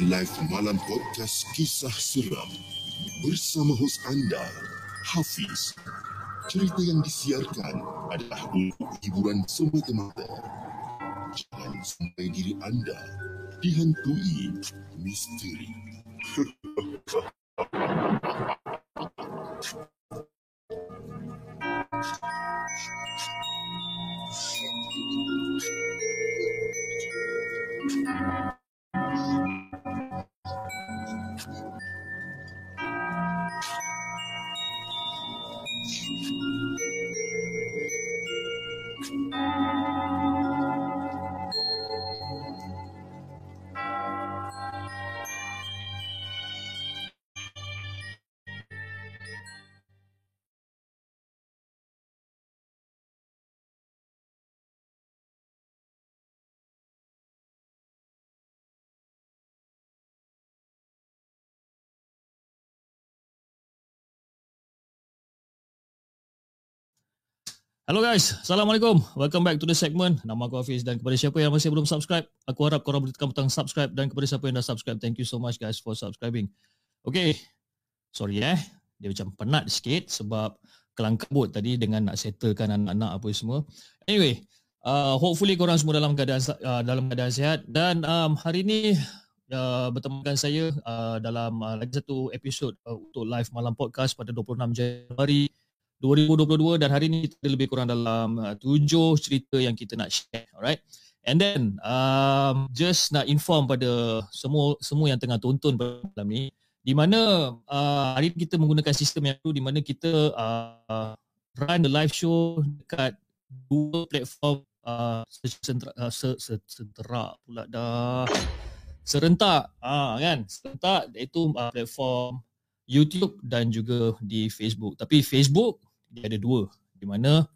ke live malam podcast kisah seram bersama hos anda, Hafiz. Cerita yang disiarkan adalah untuk hiburan semata-mata. Jangan sampai diri anda dihantui misteri. Hello guys, Assalamualaikum. Welcome back to the segment. Nama aku Hafiz dan kepada siapa yang masih belum subscribe, aku harap korang boleh tekan butang subscribe dan kepada siapa yang dah subscribe, thank you so much guys for subscribing. Okay, sorry eh, dia macam penat sikit sebab kelang kabut tadi dengan nak settlekan anak-anak apa semua. Anyway, uh, hopefully korang semua dalam keadaan uh, dalam keadaan sihat dan um, hari ini uh, bertemu saya uh, dalam uh, lagi satu episod uh, untuk live malam podcast pada 26 Januari 2022 dan hari ini kita lebih kurang dalam uh, tujuh cerita yang kita nak share alright? And then um, just nak inform pada semua semua yang tengah tonton malam ni di mana uh, hari ini kita menggunakan sistem yang baru di mana kita uh, run the live show dekat dua platform uh, serentak uh, pula dah. Serentak ah uh, kan? Serentak iaitu uh, platform YouTube dan juga di Facebook. Tapi Facebook dia ada dua. Di mana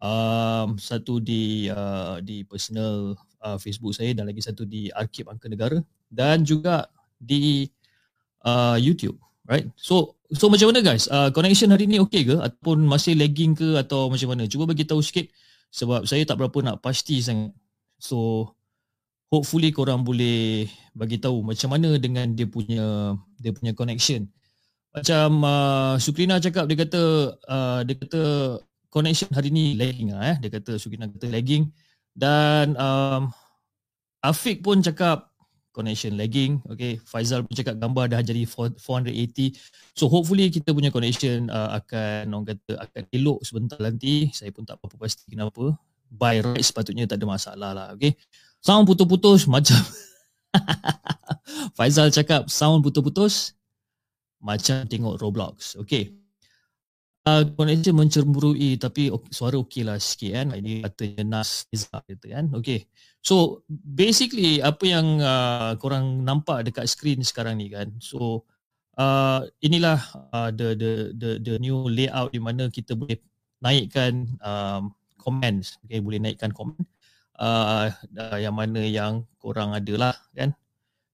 um, satu di uh, di personal uh, Facebook saya dan lagi satu di Arkib Angka Negara dan juga di uh, YouTube right? So so macam mana guys? Uh, connection hari ni okey ke? Ataupun masih lagging ke? Atau macam mana? Cuba bagi tahu sikit sebab saya tak berapa nak pasti sangat. So hopefully korang boleh bagi tahu macam mana dengan dia punya dia punya connection macam uh, Sukrina cakap dia kata uh, dia kata connection hari ni lagging ah eh. Dia kata Sukrina kata lagging. Dan um, Afiq pun cakap connection lagging. Okay Faizal pun cakap gambar dah jadi 480 so hopefully kita punya connection uh, akan orang kata akan elok sebentar nanti. Saya pun tak apa pasti kenapa. By right sepatutnya tak ada masalah lah okay? Sound putus-putus macam Faizal cakap sound putus-putus macam tengok Roblox. Okay. Uh, connection mencemburui tapi suara okey lah sikit kan. Ini katanya Nas Izzah gitu kan. Okay. So basically apa yang uh, korang nampak dekat screen sekarang ni kan. So uh, inilah uh, the, the the the new layout di mana kita boleh naikkan um, comments. Okay, boleh naikkan comment. Uh, uh, yang mana yang korang ada lah kan.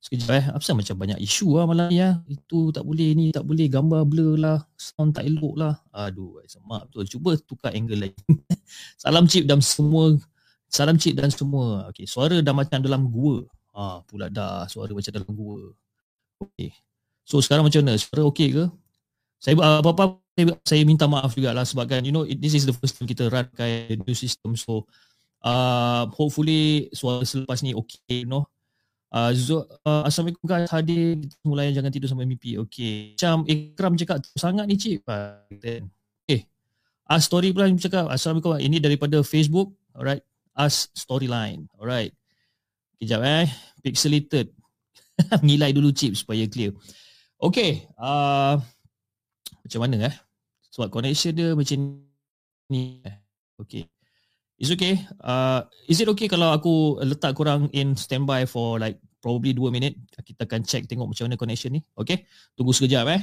Sekejap eh, apa macam banyak isu lah malam ni ya. Itu tak boleh, ni tak boleh, gambar blur lah, sound tak elok lah. Aduh, semak betul. Cuba tukar angle lain. salam cip dan semua, salam cip dan semua. Okay, suara dah macam dalam gua. Ha, pula dah suara macam dalam gua. Okey. So sekarang macam mana? Suara okey ke? Saya apa-apa saya, saya minta maaf jugalah sebabkan you know this is the first time kita run kai new system so uh, hopefully suara selepas ni okey you know. Uh, so, uh, Assalamualaikum guys. Hadir mulai jangan tidur sampai mimpi. Okey. Macam Ikram cakap sangat ni cik. Okay. Eh, As story pula cakap. Assalamualaikum. Ini daripada Facebook alright? As storyline alright? Kejap eh. Pixelated. Ngilai dulu chip supaya clear. Okey uh, macam mana eh? Sebab connection dia macam ni eh? Okey It's okay. Uh, is it okay kalau aku letak korang in standby for like probably 2 minit? Kita akan check tengok macam mana connection ni. Okay? Tunggu sekejap eh.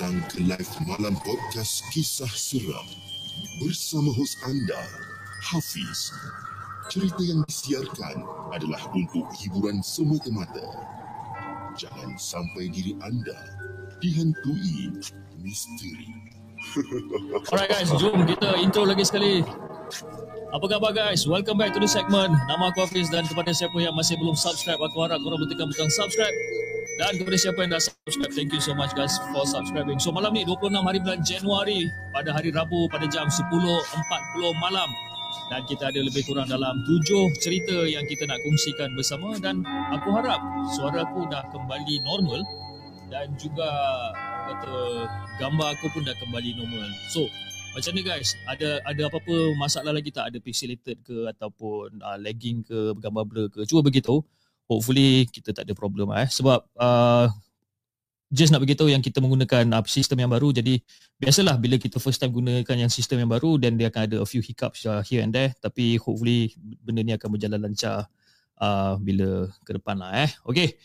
Datang ke live malam podcast kisah seram bersama hos anda, Hafiz. Cerita yang disiarkan adalah untuk hiburan semata-mata. Jangan sampai diri anda dihantui misteri. Alright guys, jom kita intro lagi sekali. Apa khabar guys? Welcome back to the segment. Nama aku Hafiz dan kepada siapa yang masih belum subscribe, aku harap korang bertekan butang subscribe dan kepada siapa yang dah subscribe, thank you so much guys for subscribing. So malam ni 26 hari bulan Januari pada hari Rabu pada jam 10.40 malam. Dan kita ada lebih kurang dalam 7 cerita yang kita nak kongsikan bersama dan aku harap suara aku dah kembali normal dan juga kata gambar aku pun dah kembali normal. So macam ni guys, ada ada apa-apa masalah lagi tak? Ada pixelated ke ataupun uh, lagging ke, gambar blur ke? Cuba beritahu hopefully kita tak ada problem eh sebab uh, just nak beritahu yang kita menggunakan uh, sistem yang baru jadi biasalah bila kita first time gunakan yang sistem yang baru dan dia akan ada a few hiccups uh, here and there tapi hopefully benda ni akan berjalan lancar uh, bila ke depan lah eh okay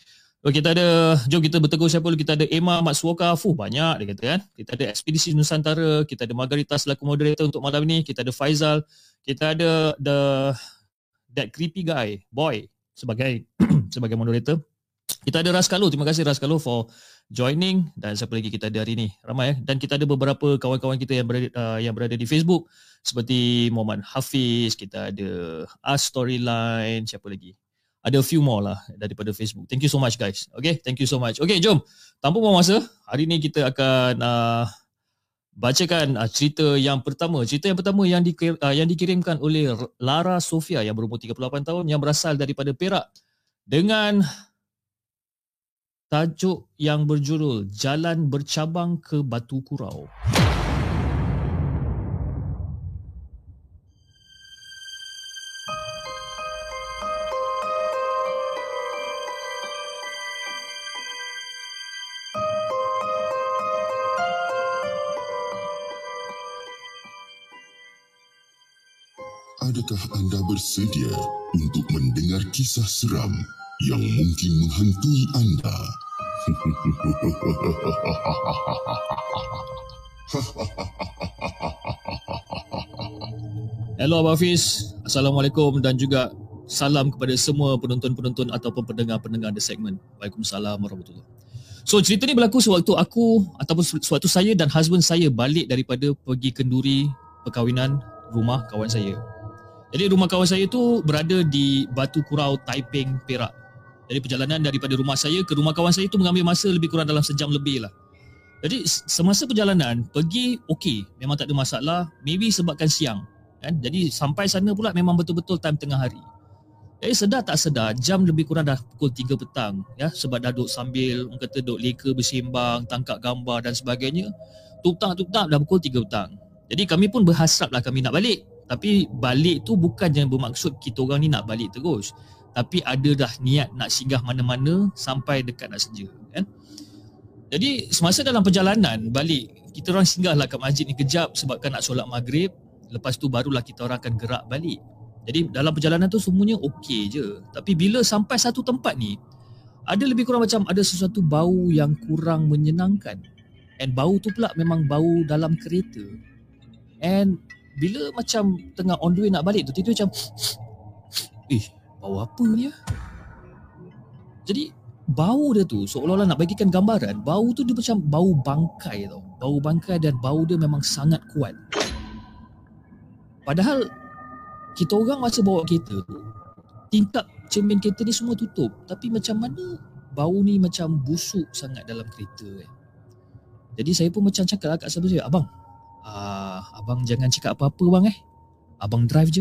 So, kita ada, jom kita bertegur siapa dulu. Kita ada Emma Matsuoka. Fuh, banyak dia kata kan. Kita ada Ekspedisi Nusantara. Kita ada Margarita selaku moderator untuk malam ni. Kita ada Faizal. Kita ada the that creepy guy, boy sebagai sebagai moderator. Kita ada Raskalo, terima kasih Raskalo for joining dan siapa lagi kita ada hari ini? Ramai eh? dan kita ada beberapa kawan-kawan kita yang berada uh, yang berada di Facebook seperti Muhammad Hafiz, kita ada Us Storyline, siapa lagi? Ada a few more lah daripada Facebook. Thank you so much guys. Okay, thank you so much. Okay, jom. Tanpa buang masa, hari ini kita akan uh, bacakan uh, cerita yang pertama. Cerita yang pertama yang, dikir, uh, yang dikirimkan oleh Lara Sofia yang berumur 38 tahun yang berasal daripada Perak dengan tajuk yang berjudul Jalan Bercabang ke Batu Kurau. Adakah anda bersedia untuk mendengar kisah seram yang mungkin menghantui anda? Hello Abang Hafiz Assalamualaikum dan juga salam kepada semua penonton-penonton ataupun pendengar-pendengar The Segment Waalaikumsalam warahmatullahi So cerita ni berlaku sewaktu aku ataupun sewaktu saya dan husband saya balik daripada pergi kenduri perkahwinan rumah kawan saya jadi rumah kawan saya tu berada di Batu Kurau, Taiping, Perak. Jadi perjalanan daripada rumah saya ke rumah kawan saya tu mengambil masa lebih kurang dalam sejam lebih lah. Jadi semasa perjalanan pergi okey, memang tak ada masalah. Maybe sebabkan siang. Kan? Jadi sampai sana pula memang betul-betul time tengah hari. Jadi sedar tak sedar jam lebih kurang dah pukul 3 petang ya sebab dah duduk sambil orang kata duduk leka bersimbang, tangkap gambar dan sebagainya. Tutak-tutak dah pukul 3 petang. Jadi kami pun berhasrat lah kami nak balik. Tapi balik tu bukan yang bermaksud kita orang ni nak balik terus. Tapi ada dah niat nak singgah mana-mana sampai dekat nak senja. Kan? Jadi semasa dalam perjalanan balik, kita orang singgahlah kat masjid ni kejap sebabkan nak solat maghrib. Lepas tu barulah kita orang akan gerak balik. Jadi dalam perjalanan tu semuanya okey je. Tapi bila sampai satu tempat ni, ada lebih kurang macam ada sesuatu bau yang kurang menyenangkan. And bau tu pula memang bau dalam kereta. And bila macam tengah on the way nak balik tu tiba macam eh bau apa ni jadi bau dia tu seolah-olah nak bagikan gambaran bau tu dia macam bau bangkai tau bau bangkai dan bau dia memang sangat kuat padahal kita orang masa bawa kereta tu tingkap cermin kereta ni semua tutup tapi macam mana bau ni macam busuk sangat dalam kereta eh. jadi saya pun macam cakap lah kat sahabat saya abang uh, abang jangan cakap apa-apa bang eh. Abang drive je.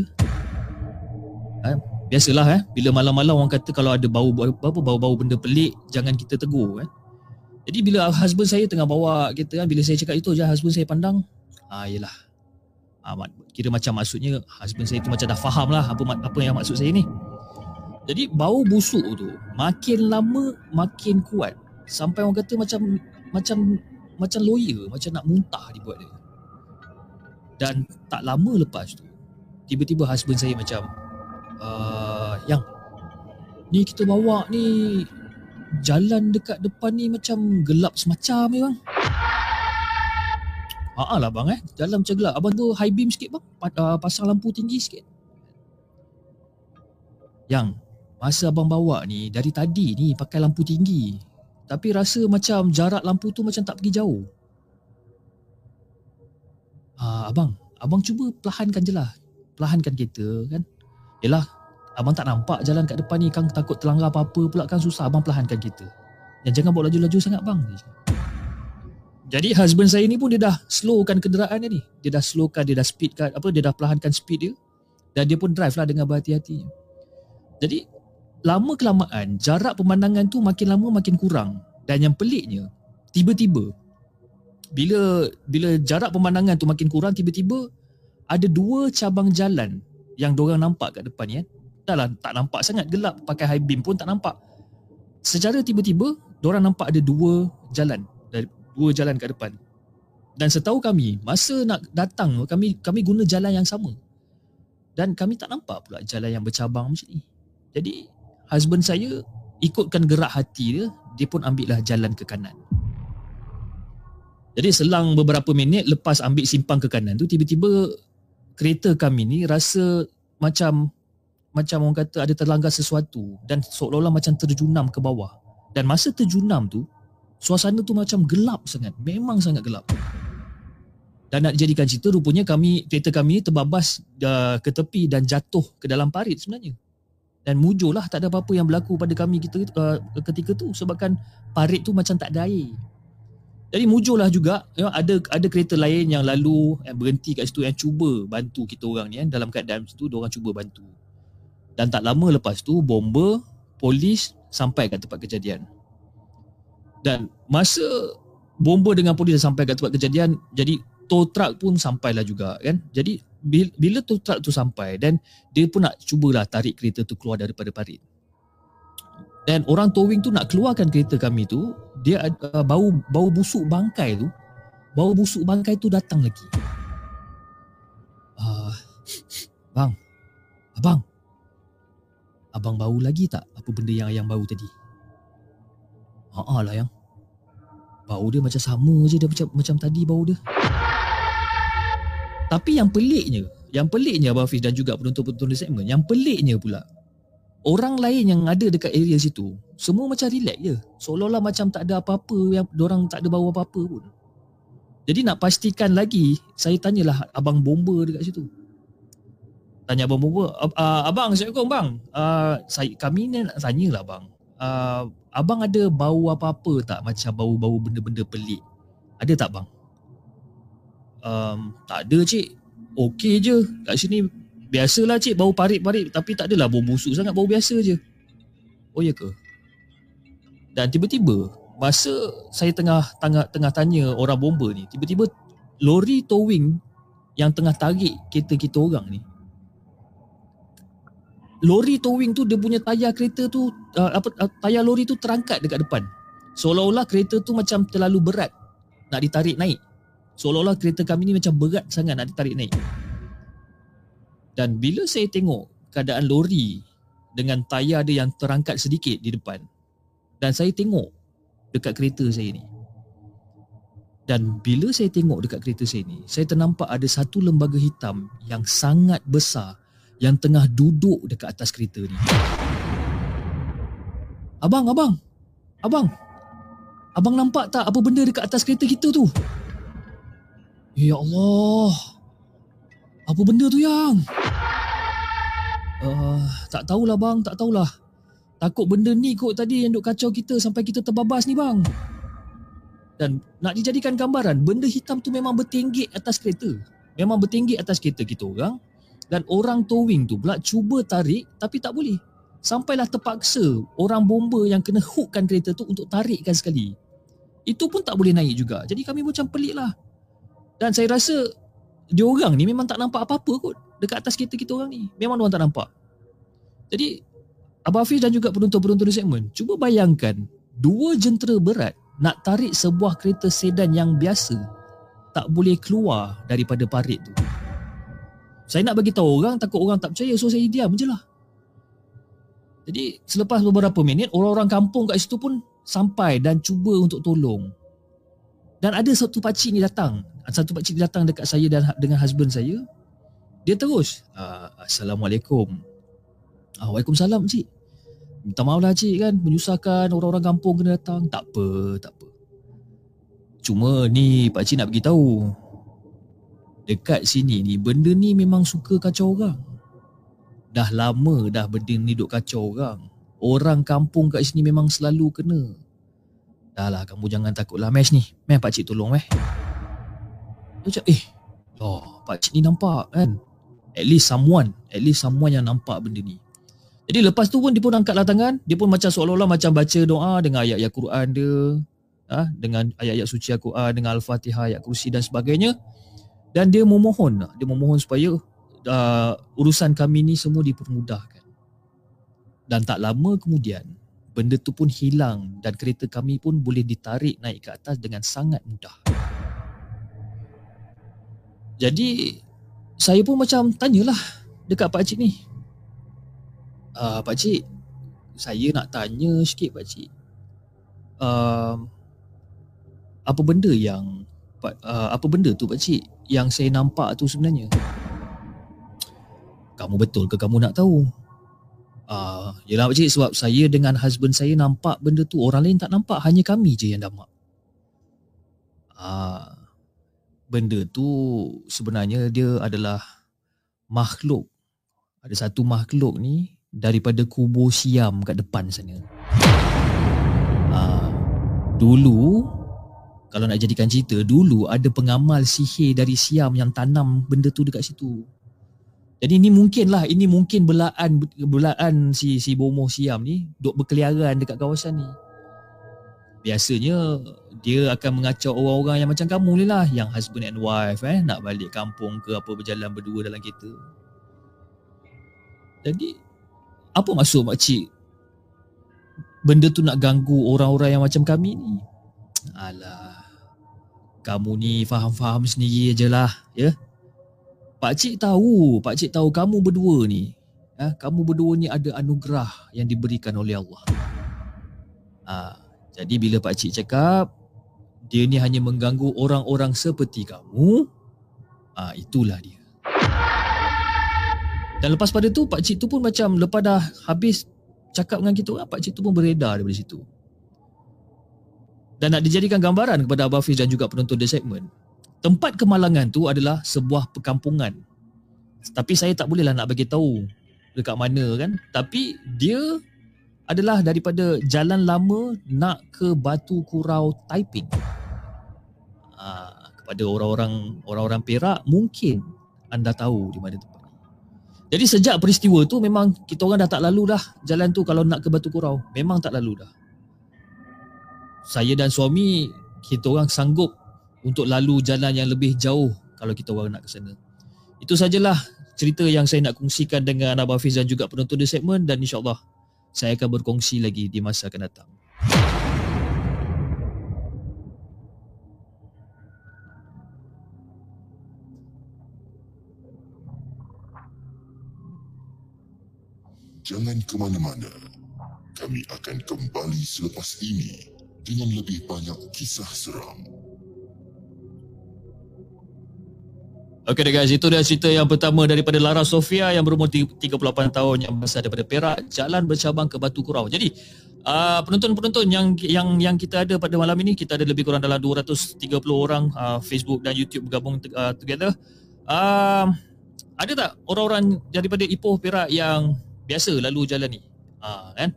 Ha, biasalah eh bila malam-malam orang kata kalau ada bau apa bau-bau benda pelik jangan kita tegur eh. Jadi bila husband saya tengah bawa kereta kan bila saya cakap itu je husband saya pandang ah yalah. Ah kira macam maksudnya husband saya tu macam dah faham lah apa apa yang maksud saya ni. Jadi bau busuk tu makin lama makin kuat sampai orang kata macam macam macam lawyer macam nak muntah dibuat dia. Dan tak lama lepas tu Tiba-tiba husband saya macam uh, Yang Ni kita bawa ni Jalan dekat depan ni macam gelap semacam ni bang. Haa lah bang eh. Jalan macam gelap. Abang tu high beam sikit bang. Uh, Pasang lampu tinggi sikit. Yang Masa abang bawa ni Dari tadi ni pakai lampu tinggi. Tapi rasa macam jarak lampu tu macam tak pergi jauh. Uh, abang, abang cuba perlahankan je lah. Perlahankan kereta kan. Yelah, abang tak nampak jalan kat depan ni kan takut terlanggar apa-apa pula kan susah. Abang perlahankan kereta. Yang jangan bawa laju-laju sangat bang. Jadi husband saya ni pun dia dah slowkan kenderaan dia ni. Dia dah slowkan, dia dah speedkan, apa dia dah perlahankan speed dia. Dan dia pun drive lah dengan berhati-hati. Jadi lama kelamaan jarak pemandangan tu makin lama makin kurang. Dan yang peliknya, tiba-tiba bila bila jarak pemandangan tu makin kurang tiba-tiba ada dua cabang jalan yang diorang nampak kat depan ni kan. Dah lah tak nampak sangat gelap pakai high beam pun tak nampak. Secara tiba-tiba diorang nampak ada dua jalan dari dua jalan kat depan. Dan setahu kami masa nak datang kami kami guna jalan yang sama. Dan kami tak nampak pula jalan yang bercabang macam ni. Jadi husband saya ikutkan gerak hati dia, dia pun ambil lah jalan ke kanan. Jadi selang beberapa minit lepas ambil simpang ke kanan tu tiba-tiba kereta kami ni rasa macam macam orang kata ada terlanggar sesuatu dan seolah-olah macam terjunam ke bawah. Dan masa terjunam tu suasana tu macam gelap sangat. Memang sangat gelap. Dan nak dijadikan cerita rupanya kami kereta kami terbabas uh, ke tepi dan jatuh ke dalam parit sebenarnya. Dan mujurlah tak ada apa-apa yang berlaku pada kami kita uh, ketika tu sebabkan parit tu macam tak ada air. Jadi mujurlah juga you know, ada ada kereta lain yang lalu yang berhenti kat situ yang cuba bantu kita orang ni kan dalam keadaan situ dia orang cuba bantu. Dan tak lama lepas tu bomba polis sampai kat tempat kejadian. Dan masa bomba dengan polis sampai kat tempat kejadian jadi tow truck pun sampailah juga kan. Jadi bila tow truck tu sampai dan dia pun nak cubalah tarik kereta tu keluar daripada parit. Dan orang towing tu nak keluarkan kereta kami tu, dia uh, bau bau busuk bangkai tu, bau busuk bangkai tu datang lagi. Uh, bang, Abang, abang bau lagi tak apa benda yang ayang bau tadi? Haa lah yang. Bau dia macam sama je dia macam, macam tadi bau dia. Tapi yang peliknya, yang peliknya Abang Hafiz dan juga penonton-penonton di segmen, yang peliknya pula, orang lain yang ada dekat area situ, semua macam relax je. Seolah-olah macam tak ada apa-apa, yang orang tak ada bau apa-apa pun. Jadi nak pastikan lagi, saya tanyalah Abang Bomba dekat situ. Tanya Abang Bomba, Abang, Assalamualaikum bang. Uh, saya, kami ni nak tanyalah bang. Uh, abang ada bau apa-apa tak macam bau-bau benda-benda pelik? Ada tak bang? Um, tak ada cik. Okey je. Kat sini biasalah cik bau parit-parit tapi tak adalah bau busuk sangat bau biasa je. Oh ya ke? Dan tiba-tiba masa saya tengah tengah tengah tanya orang bomba ni, tiba-tiba lori towing yang tengah tarik kereta kita orang ni. Lori towing tu dia punya tayar kereta tu uh, apa uh, tayar lori tu terangkat dekat depan. Seolah-olah kereta tu macam terlalu berat nak ditarik naik. Seolah-olah kereta kami ni macam berat sangat nak ditarik naik. Dan bila saya tengok keadaan lori dengan tayar dia yang terangkat sedikit di depan dan saya tengok dekat kereta saya ni. Dan bila saya tengok dekat kereta saya ni, saya ternampak ada satu lembaga hitam yang sangat besar yang tengah duduk dekat atas kereta ni. Abang, abang. Abang. Abang nampak tak apa benda dekat atas kereta kita tu? Ya Allah. Apa benda tu yang? Uh, tak tahulah bang, tak tahulah. Takut benda ni kot tadi yang duk kacau kita sampai kita terbabas ni bang. Dan nak dijadikan gambaran, benda hitam tu memang bertinggi atas kereta. Memang bertinggi atas kereta kita orang. Dan orang towing tu pula cuba tarik tapi tak boleh. Sampailah terpaksa orang bomba yang kena hookkan kereta tu untuk tarikkan sekali. Itu pun tak boleh naik juga. Jadi kami macam pelik lah. Dan saya rasa dia orang ni memang tak nampak apa-apa kot dekat atas kereta kita orang ni. Memang orang tak nampak. Jadi Abah Hafiz dan juga penonton-penonton di segmen, cuba bayangkan dua jentera berat nak tarik sebuah kereta sedan yang biasa tak boleh keluar daripada parit tu. Saya nak bagi tahu orang takut orang tak percaya so saya diam je lah. Jadi selepas beberapa minit orang-orang kampung kat situ pun sampai dan cuba untuk tolong. Dan ada satu pakcik ni datang. Satu pakcik ni datang dekat saya dan dengan husband saya. Dia terus, ah, Assalamualaikum. Ah, Waalaikumsalam cik. Minta maaf lah cik kan, menyusahkan orang-orang kampung kena datang. Tak apa, tak apa. Cuma ni pakcik nak beritahu. Dekat sini ni, benda ni memang suka kacau orang. Dah lama dah benda ni duk kacau orang. Orang kampung kat sini memang selalu kena. Dah lah kamu jangan takutlah Mesh ni. Mesh pakcik tolong eh. Dia cakap eh. Oh pakcik ni nampak kan. At least someone. At least someone yang nampak benda ni. Jadi lepas tu pun dia pun angkatlah tangan. Dia pun macam seolah-olah macam baca doa dengan ayat-ayat Quran dia. Ha? Dengan ayat-ayat suci Al-Quran. Dengan Al-Fatihah, ayat kursi dan sebagainya. Dan dia memohon. Dia memohon supaya uh, urusan kami ni semua dipermudahkan. Dan tak lama kemudian benda tu pun hilang dan kereta kami pun boleh ditarik naik ke atas dengan sangat mudah. Jadi saya pun macam tanyalah dekat pak cik ni. Uh, pak cik, saya nak tanya sikit pak cik. Uh, apa benda yang uh, apa benda tu pak cik yang saya nampak tu sebenarnya? Kamu betul ke kamu nak tahu? Ah, uh, yelah pakcik sebab saya dengan husband saya nampak benda tu orang lain tak nampak hanya kami je yang nampak. Ah, uh, benda tu sebenarnya dia adalah makhluk. Ada satu makhluk ni daripada kubur Siam kat depan sana. Uh, dulu kalau nak jadikan cerita dulu ada pengamal sihir dari Siam yang tanam benda tu dekat situ. Jadi ini mungkin lah, ini mungkin belaan belaan si si bomoh siam ni duk berkeliaran dekat kawasan ni. Biasanya dia akan mengacau orang-orang yang macam kamu ni lah, yang husband and wife eh nak balik kampung ke apa berjalan berdua dalam kereta. Jadi apa maksud mak cik benda tu nak ganggu orang-orang yang macam kami ni? Alah. Kamu ni faham-faham sendiri je lah, ya. Pak cik tahu, pak cik tahu kamu berdua ni Ya, kamu berdua ni ada anugerah yang diberikan oleh Allah. Ha, jadi bila Pak Cik cakap, dia ni hanya mengganggu orang-orang seperti kamu, ha, itulah dia. Dan lepas pada tu, Pak Cik tu pun macam lepas dah habis cakap dengan kita, Pak Cik tu pun beredar daripada situ. Dan nak dijadikan gambaran kepada Abah Hafiz dan juga penonton The Segment, tempat kemalangan tu adalah sebuah perkampungan. Tapi saya tak bolehlah nak bagi tahu dekat mana kan tapi dia adalah daripada jalan lama nak ke Batu Kurau Taiping ha, kepada orang-orang orang-orang Perak mungkin anda tahu di mana tempat. Jadi sejak peristiwa tu memang kita orang dah tak lalu dah. Jalan tu kalau nak ke Batu Kurau memang tak lalu dah. Saya dan suami kita orang sanggup untuk lalu jalan yang lebih jauh kalau kita orang nak ke sana. Itu sajalah cerita yang saya nak kongsikan dengan Abah Hafiz dan juga penonton di segmen dan insyaAllah saya akan berkongsi lagi di masa akan datang. Jangan ke mana-mana. Kami akan kembali selepas ini dengan lebih banyak kisah seram. Okey guys, itu dia cerita yang pertama daripada Lara Sofia yang berumur 38 tahun yang berasal daripada Perak, jalan bercabang ke Batu Kurau. Jadi, uh, penonton-penonton yang yang yang kita ada pada malam ini, kita ada lebih kurang dalam 230 orang uh, Facebook dan YouTube bergabung uh, together. Uh, ada tak orang-orang daripada Ipoh Perak yang biasa lalu jalan ni? Uh, kan?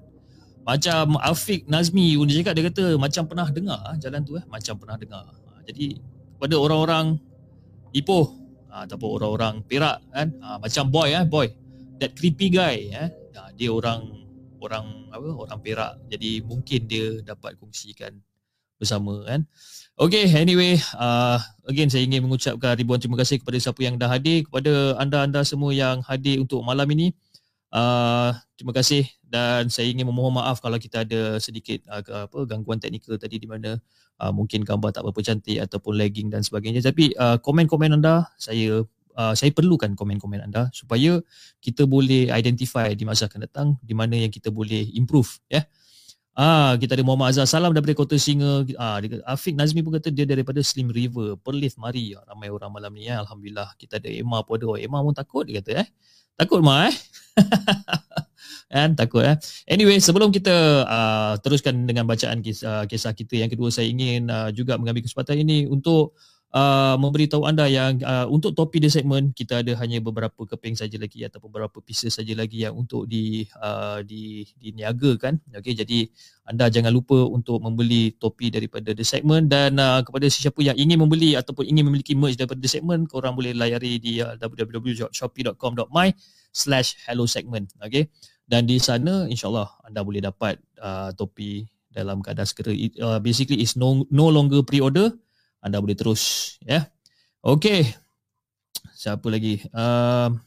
Macam Afiq Nazmi pun dia cakap, dia kata macam pernah dengar jalan tu eh, macam pernah dengar. Uh, jadi, pada orang-orang Ipoh uh, ataupun orang-orang Perak kan uh, macam boy eh boy that creepy guy eh uh, dia orang orang apa orang Perak jadi mungkin dia dapat kongsikan bersama kan Okay, anyway, uh, again saya ingin mengucapkan ribuan terima kasih kepada siapa yang dah hadir, kepada anda-anda semua yang hadir untuk malam ini. Uh, terima kasih dan saya ingin memohon maaf kalau kita ada sedikit uh, apa gangguan teknikal tadi di mana uh, mungkin gambar tak berapa cantik ataupun lagging dan sebagainya tapi uh, komen-komen anda saya uh, saya perlukan komen-komen anda supaya kita boleh identify di masa akan datang di mana yang kita boleh improve ya yeah? Ah, kita ada Muhammad Azhar Salam daripada Kota Singa. Ah, Afiq Nazmi pun kata dia daripada Slim River, Perlis Mari. Ah, ramai orang malam ni ya. Alhamdulillah. Kita ada Emma pun ada. Oh, Emma pun takut dia kata eh. Takut mah eh. kan takut eh. Anyway, sebelum kita uh, teruskan dengan bacaan kisah, kisah kita yang kedua saya ingin uh, juga mengambil kesempatan ini untuk uh, memberitahu anda yang uh, untuk topi di segmen kita ada hanya beberapa keping saja lagi atau beberapa pieces saja lagi yang untuk di uh, di diniagakan. Okey, jadi anda jangan lupa untuk membeli topi daripada the segment dan uh, kepada sesiapa yang ingin membeli ataupun ingin memiliki merch daripada the segment, korang boleh layari di uh, www.shopee.com.my slash hello segment. Okay. Dan di sana insyaAllah anda boleh dapat uh, topi dalam keadaan segera. Uh, basically is no, no longer pre-order anda boleh terus ya. Okey. Siapa lagi? Um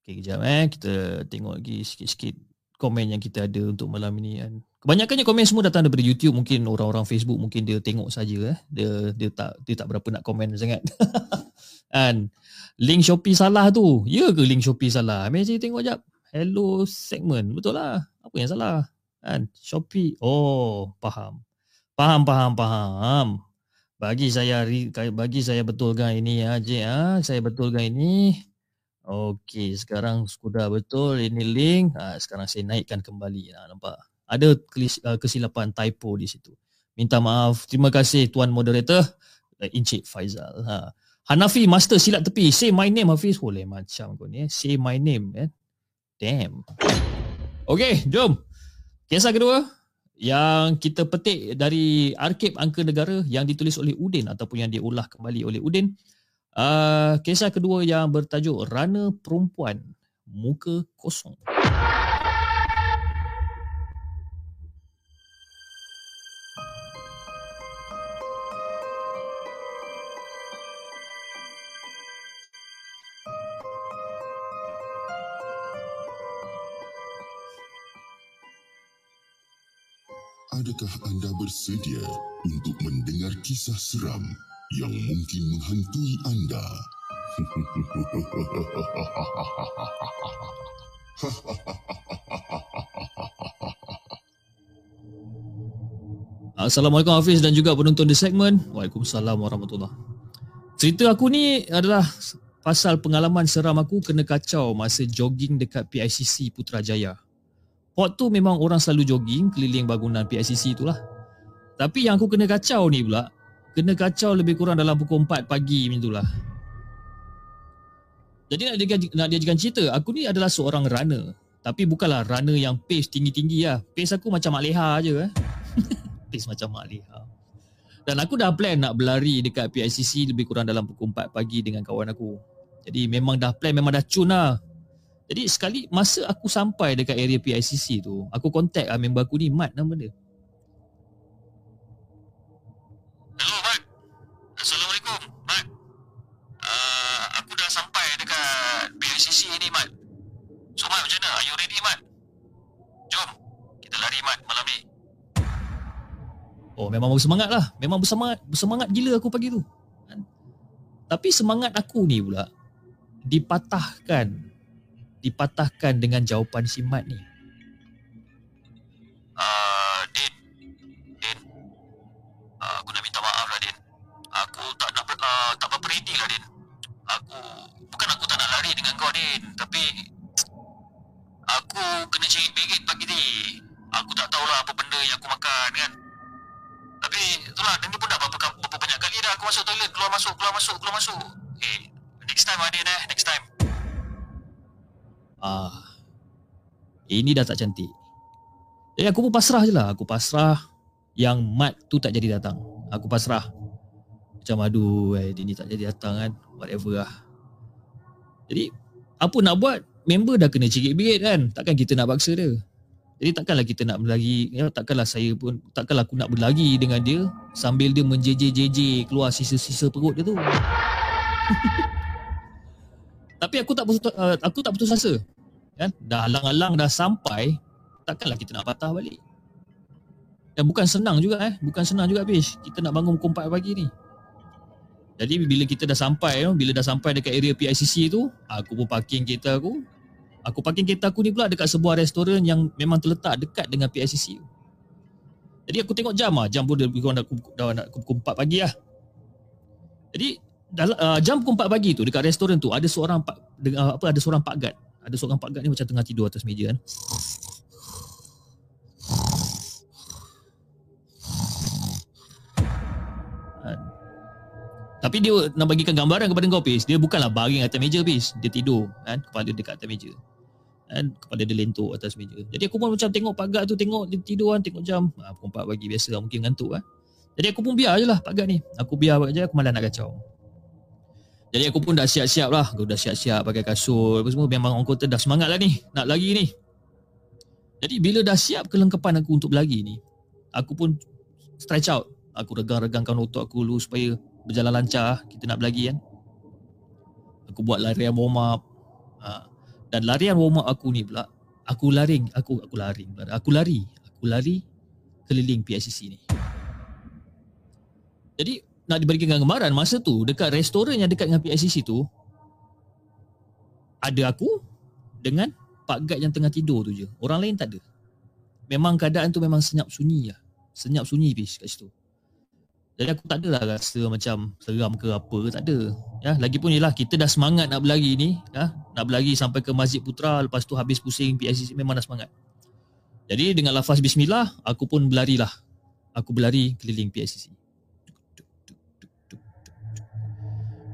Okey kejap eh kita tengok lagi sikit-sikit komen yang kita ada untuk malam ini kan. Kebanyakannya komen semua datang daripada YouTube, mungkin orang-orang Facebook mungkin dia tengok saja eh. Dia dia tak dia tak berapa nak komen sangat. kan. Link Shopee salah tu. Ya ke link Shopee salah? Mari tengok jap. Hello segment. Betul lah. Apa yang salah? Kan? Shopee. Oh, faham. Faham, faham, faham. Bagi saya bagi saya betulkan ini ya, Cik. Ha? Saya betulkan ini. Okey, sekarang sudah betul ini link. Ha, sekarang saya naikkan kembali. Ha, nampak? Ada uh, kesilapan typo di situ. Minta maaf. Terima kasih Tuan Moderator. Uh, Encik Faizal. Ha. Hanafi Master silat tepi. Say my name Hafiz. Boleh macam kau ni. Eh. Say my name. Eh. Damn. Okey, jom. Kisah kedua yang kita petik dari arkib angka negara yang ditulis oleh Udin ataupun yang diolah kembali oleh Udin. Uh, kisah kedua yang bertajuk Rana Perempuan Muka Kosong. Adakah anda bersedia untuk mendengar kisah seram yang mungkin menghantui anda? Assalamualaikum Hafiz dan juga penonton di segmen. Waalaikumsalam warahmatullahi. Cerita aku ni adalah pasal pengalaman seram aku kena kacau masa jogging dekat PICC Putrajaya. Port tu memang orang selalu jogging keliling bangunan PICC tu lah. Tapi yang aku kena kacau ni pula, kena kacau lebih kurang dalam pukul 4 pagi macam itulah. Jadi nak dia, nak dia cerita, aku ni adalah seorang runner. Tapi bukanlah runner yang pace tinggi-tinggi lah. Pace aku macam Mak Leha je eh. pace macam Mak Leha. Dan aku dah plan nak berlari dekat PICC lebih kurang dalam pukul 4 pagi dengan kawan aku. Jadi memang dah plan, memang dah cun lah. Jadi sekali masa aku sampai dekat area PICC tu, aku contact lah member aku ni, Mat nama dia. Hello Mat. Assalamualaikum Mat. Uh, aku dah sampai dekat PICC ni Mat. So Mat macam mana? Are you ready Mat? Jom. Kita lari Mat malam ni. Oh memang bersemangat lah Memang bersemangat Bersemangat gila aku pagi tu Tapi semangat aku ni pula Dipatahkan Dipatahkan dengan jawapan si Mat ni Uh, Din. Din. Uh, aku nak minta maaf lah Din. Aku tak nak uh, tak berapa ready lah Din. Aku bukan aku tak nak lari dengan kau Din, tapi aku kena cari bingit pagi ni. Aku tak tahulah apa benda yang aku makan kan. Tapi itulah dia pun dah berapa, berapa banyak kali dah aku masuk toilet keluar masuk keluar masuk keluar masuk. Eh, next time Adin eh, next time. Ah, Ini dah tak cantik. Jadi aku pun pasrah je lah. Aku pasrah Yang Mat tu tak jadi datang. Aku pasrah. Macam aduh eh, Dia ni tak jadi datang kan. Whatever lah. Jadi Apa nak buat? Member dah kena cikit bingit kan. Takkan kita nak paksa dia. Jadi takkanlah kita nak berlari. Ya, Takkanlah saya pun Takkanlah aku nak berlari dengan dia Sambil dia menjeje-jeje Keluar sisa-sisa perut dia tu Tapi aku tak putus, uh, aku tak putus asa. Kan? Dah alang-alang dah sampai, takkanlah kita nak patah balik. Dan bukan senang juga eh, bukan senang juga Bish. Kita nak bangun pukul 4 pagi ni. Jadi bila kita dah sampai, bila dah sampai dekat area PICC tu, aku pun parking kereta aku. Aku parking kereta aku ni pula dekat sebuah restoran yang memang terletak dekat dengan PICC tu. Jadi aku tengok jam ah, jam pun dah, dah, dah, dah pukul 4 pagi lah. Jadi dalam uh, jam pukul 4 pagi tu dekat restoran tu ada seorang pak uh, apa ada seorang pak guard. Ada seorang pak guard ni macam tengah tidur atas meja kan. Uh, tapi dia nak bagikan gambaran kepada kau Pis, dia bukanlah baring atas meja Pis, dia tidur kan, kepala dekat atas meja. Kan, kepala dia lentuk atas meja. Jadi aku pun macam tengok pak guard tu, tengok dia tidur kan, tengok jam. Ha, pukul 4 pagi biasa lah, mungkin ngantuk kan. Jadi aku pun biar je lah pak guard ni. Aku biar je, aku malah nak kacau. Jadi aku pun dah siap-siap lah. Aku dah siap-siap pakai kasut Apa semua. Memang orang kota dah semangat lah ni. Nak lagi ni. Jadi bila dah siap kelengkapan aku untuk berlari ni Aku pun stretch out. Aku regang-regangkan otot aku dulu Supaya berjalan lancar. Kita nak berlari kan. Aku buat larian warm up ha. Dan larian warm up aku ni pula Aku lari Aku aku lari Aku lari. Aku lari Keliling PICC ni. Jadi nak diberikan gambaran masa tu dekat restoran yang dekat dengan PICC tu ada aku dengan Pak Gad yang tengah tidur tu je. Orang lain tak ada. Memang keadaan tu memang senyap sunyi lah. Senyap sunyi bis kat situ. Jadi aku tak adalah rasa macam seram ke apa, tak ada. Ya, lagipun ialah kita dah semangat nak berlari ni, ya, nak berlari sampai ke Masjid Putra, lepas tu habis pusing PICC memang dah semangat. Jadi dengan lafaz bismillah, aku pun berlarilah. Aku berlari keliling PICC.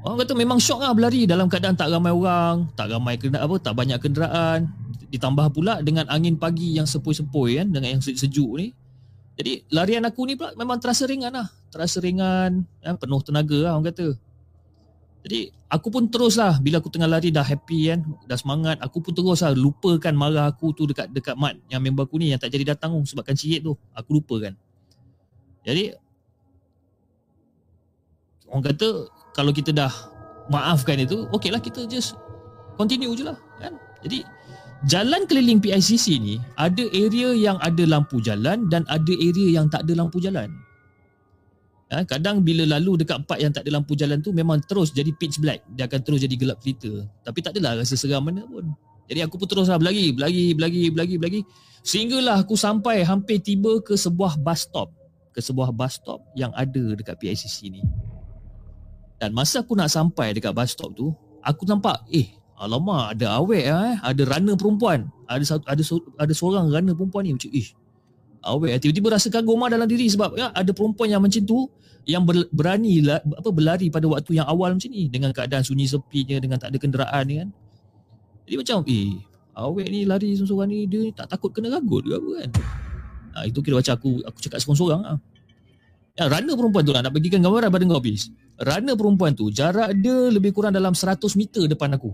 Orang kata memang syok lah berlari dalam keadaan tak ramai orang, tak ramai kenderaan apa, tak banyak kenderaan. Ditambah pula dengan angin pagi yang sepoi-sepoi kan, dengan yang sejuk ni. Jadi larian aku ni pula memang terasa ringan lah. Terasa ringan, ya, penuh tenaga lah orang kata. Jadi aku pun terus lah bila aku tengah lari dah happy kan, dah semangat. Aku pun terus lah lupakan marah aku tu dekat dekat mat yang member aku ni yang tak jadi datang tu sebabkan cihit tu. Aku lupakan. Jadi orang kata kalau kita dah maafkan itu, okeylah kita just continue je lah. Kan? Jadi, jalan keliling PICC ni, ada area yang ada lampu jalan dan ada area yang tak ada lampu jalan. Ha, kadang bila lalu dekat part yang tak ada lampu jalan tu memang terus jadi pitch black. Dia akan terus jadi gelap cerita. Tapi tak adalah rasa seram mana pun. Jadi aku pun terus lah berlari, berlari, berlari, berlari, berlari. Sehinggalah aku sampai hampir tiba ke sebuah bus stop. Ke sebuah bus stop yang ada dekat PICC ni. Dan masa aku nak sampai dekat bus stop tu, aku nampak, eh, alamak ada lah eh. Ada runner perempuan. Ada satu, ada, ada seorang runner perempuan ni. Macam, eh, awet. Tiba-tiba rasa kagum dalam diri sebab ya, ada perempuan yang macam tu yang ber, berani apa berlari pada waktu yang awal macam ni dengan keadaan sunyi sepinya dengan tak ada kenderaan ni kan. Jadi macam eh awet ni lari seorang-seorang ni dia tak takut kena ragut ke apa kan. Ha, itu kira macam aku aku cakap seorang-seorang lah. Ya, runner perempuan tu lah nak bagikan gambaran pada kau habis. Runner perempuan tu jarak dia lebih kurang dalam 100 meter depan aku.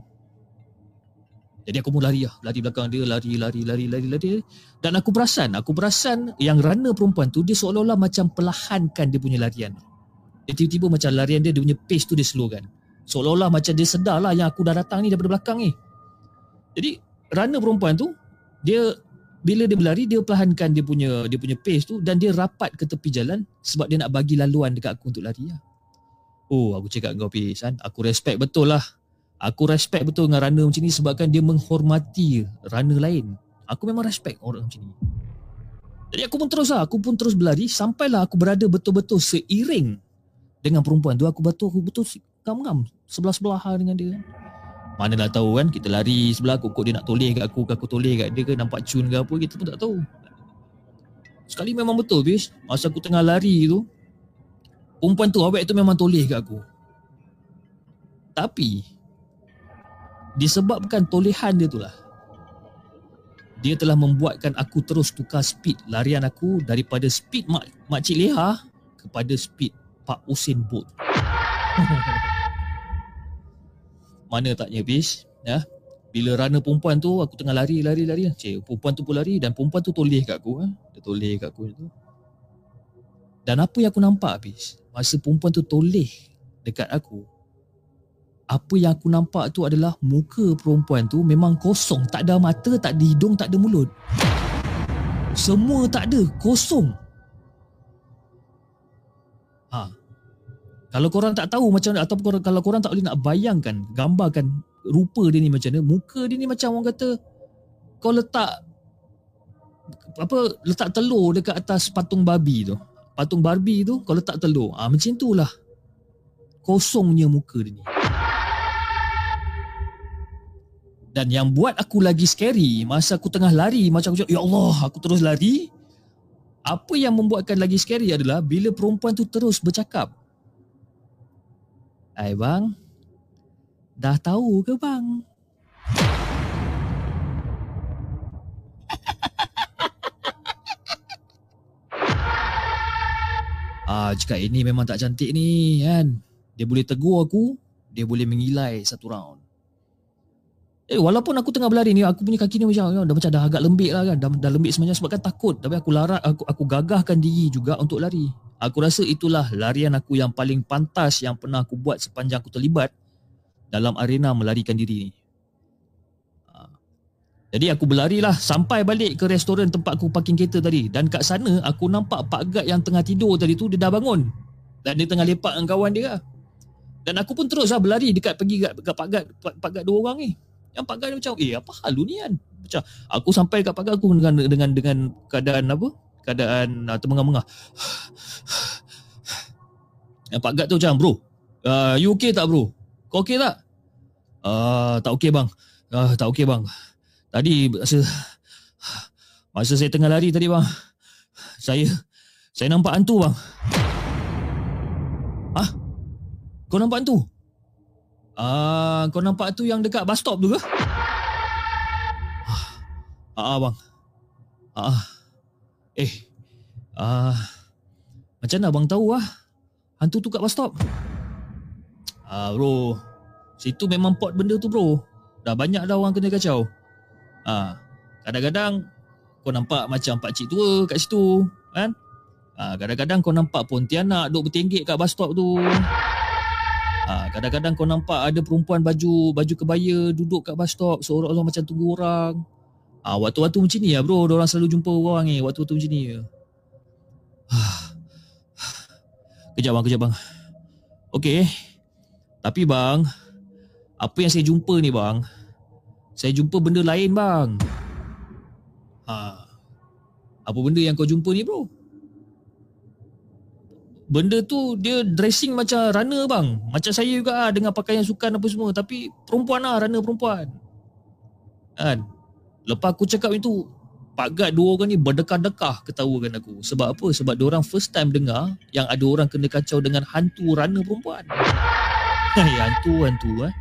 Jadi aku pun lari lah. Lari belakang dia, lari, lari, lari, lari, lari. Dan aku perasan, aku perasan yang runner perempuan tu, dia seolah-olah macam perlahankan dia punya larian. Dia tiba-tiba macam larian dia, dia punya pace tu dia slowkan. Seolah-olah macam dia sedar lah yang aku dah datang ni daripada belakang ni. Jadi, runner perempuan tu, dia bila dia berlari, dia perlahankan dia punya dia punya pace tu dan dia rapat ke tepi jalan sebab dia nak bagi laluan dekat aku untuk lari lah. Oh, aku cakap kau pace kan. Aku respect betul lah Aku respect betul dengan runner macam ni sebabkan dia menghormati runner lain. Aku memang respect orang macam ni. Jadi aku pun terus lah, aku pun terus berlari sampailah aku berada betul-betul seiring dengan perempuan tu. Aku betul aku betul ngam-ngam sebelah-sebelah dengan dia. Mana nak tahu kan kita lari sebelah aku kok dia nak toleh kat aku ke aku toleh kat dia ke nampak cun ke apa kita pun tak tahu. Sekali memang betul bis masa aku tengah lari tu perempuan tu awet tu memang toleh kat aku. Tapi disebabkan tolehan dia itulah dia telah membuatkan aku terus tukar speed larian aku daripada speed mak makcik Leha kepada speed Pak Usain Bolt. Mana taknya bis, ya. Bila runner perempuan tu aku tengah lari lari lari, cik perempuan tu pun lari dan perempuan tu toleh kat aku, ha? Dia toleh kat aku tu. Dan apa yang aku nampak bis, masa perempuan tu toleh dekat aku, apa yang aku nampak tu adalah muka perempuan tu memang kosong. Tak ada mata, tak ada hidung, tak ada mulut. Semua tak ada, kosong. Ha. Kalau korang tak tahu macam mana, ataupun kalau korang tak boleh nak bayangkan, gambarkan rupa dia ni macam mana, muka dia ni macam orang kata, kau letak apa letak telur dekat atas patung babi tu. Patung Barbie tu kau letak telur. Ah ha, macam itulah. Kosongnya muka dia ni. Dan yang buat aku lagi scary masa aku tengah lari macam aku cakap, Ya Allah, aku terus lari. Apa yang membuatkan lagi scary adalah bila perempuan tu terus bercakap. Hai bang, dah tahu ke bang? Ah, cakap ini memang tak cantik ni kan. Dia boleh tegur aku, dia boleh mengilai satu round. Eh walaupun aku tengah berlari ni aku punya kaki ni macam dah macam dah agak lembik lah kan dah, dah lembik sebenarnya sebab kan takut tapi aku larat aku aku gagahkan diri juga untuk lari. Aku rasa itulah larian aku yang paling pantas yang pernah aku buat sepanjang aku terlibat dalam arena melarikan diri ni. Jadi aku berlarilah sampai balik ke restoran tempat aku parking kereta tadi dan kat sana aku nampak Pak Gad yang tengah tidur tadi tu dia dah bangun dan dia tengah lepak dengan kawan dia lah. Dan aku pun teruslah berlari dekat pergi dekat Pak Gad Pak, Pak Gad dua orang ni. Yang pagar dia macam, eh apa hal lu ni kan? Macam, aku sampai kat pagar aku dengan dengan dengan keadaan apa? Keadaan uh, termengah-mengah. Yang pagar tu macam, bro, uh, you okay tak bro? Kau okay tak? Uh, tak okay bang. Uh, tak okay bang. Tadi masa, masa saya tengah lari tadi bang, saya saya nampak hantu bang. Hah? Kau nampak hantu? Ah, kau nampak tu yang dekat bus stop tu ke? Ah, ah bang. Ah. Eh. Ah. Macam mana bang tahu ah? Hantu tu kat bus stop. Ah, bro. Situ memang pot benda tu, bro. Dah banyak dah orang kena kacau. Ah, kadang-kadang kau nampak macam pak cik tua kat situ, kan? Ah, kadang-kadang kau nampak pontianak duk bertenggek kat bus stop tu. Ha, kadang-kadang kau nampak ada perempuan baju baju kebaya duduk kat bus stop seolah-olah macam tunggu orang. Ha, waktu-waktu macam ni ya bro, orang selalu jumpa orang ni waktu-waktu macam ni. Ha. Kejap bang, kejap bang. Okey. Tapi bang, apa yang saya jumpa ni bang? Saya jumpa benda lain bang. Ha. Apa benda yang kau jumpa ni bro? Benda tu dia dressing macam runner bang. Macam saya juga lah dengan pakaian sukan apa semua. Tapi perempuan lah, runner perempuan. Kan? Lepas aku cakap itu, Pak Gad dua orang ni berdekah-dekah ketawakan aku. Sebab apa? Sebab orang first time dengar yang ada orang kena kacau dengan hantu runner perempuan. Hai, hantu, hantu eh.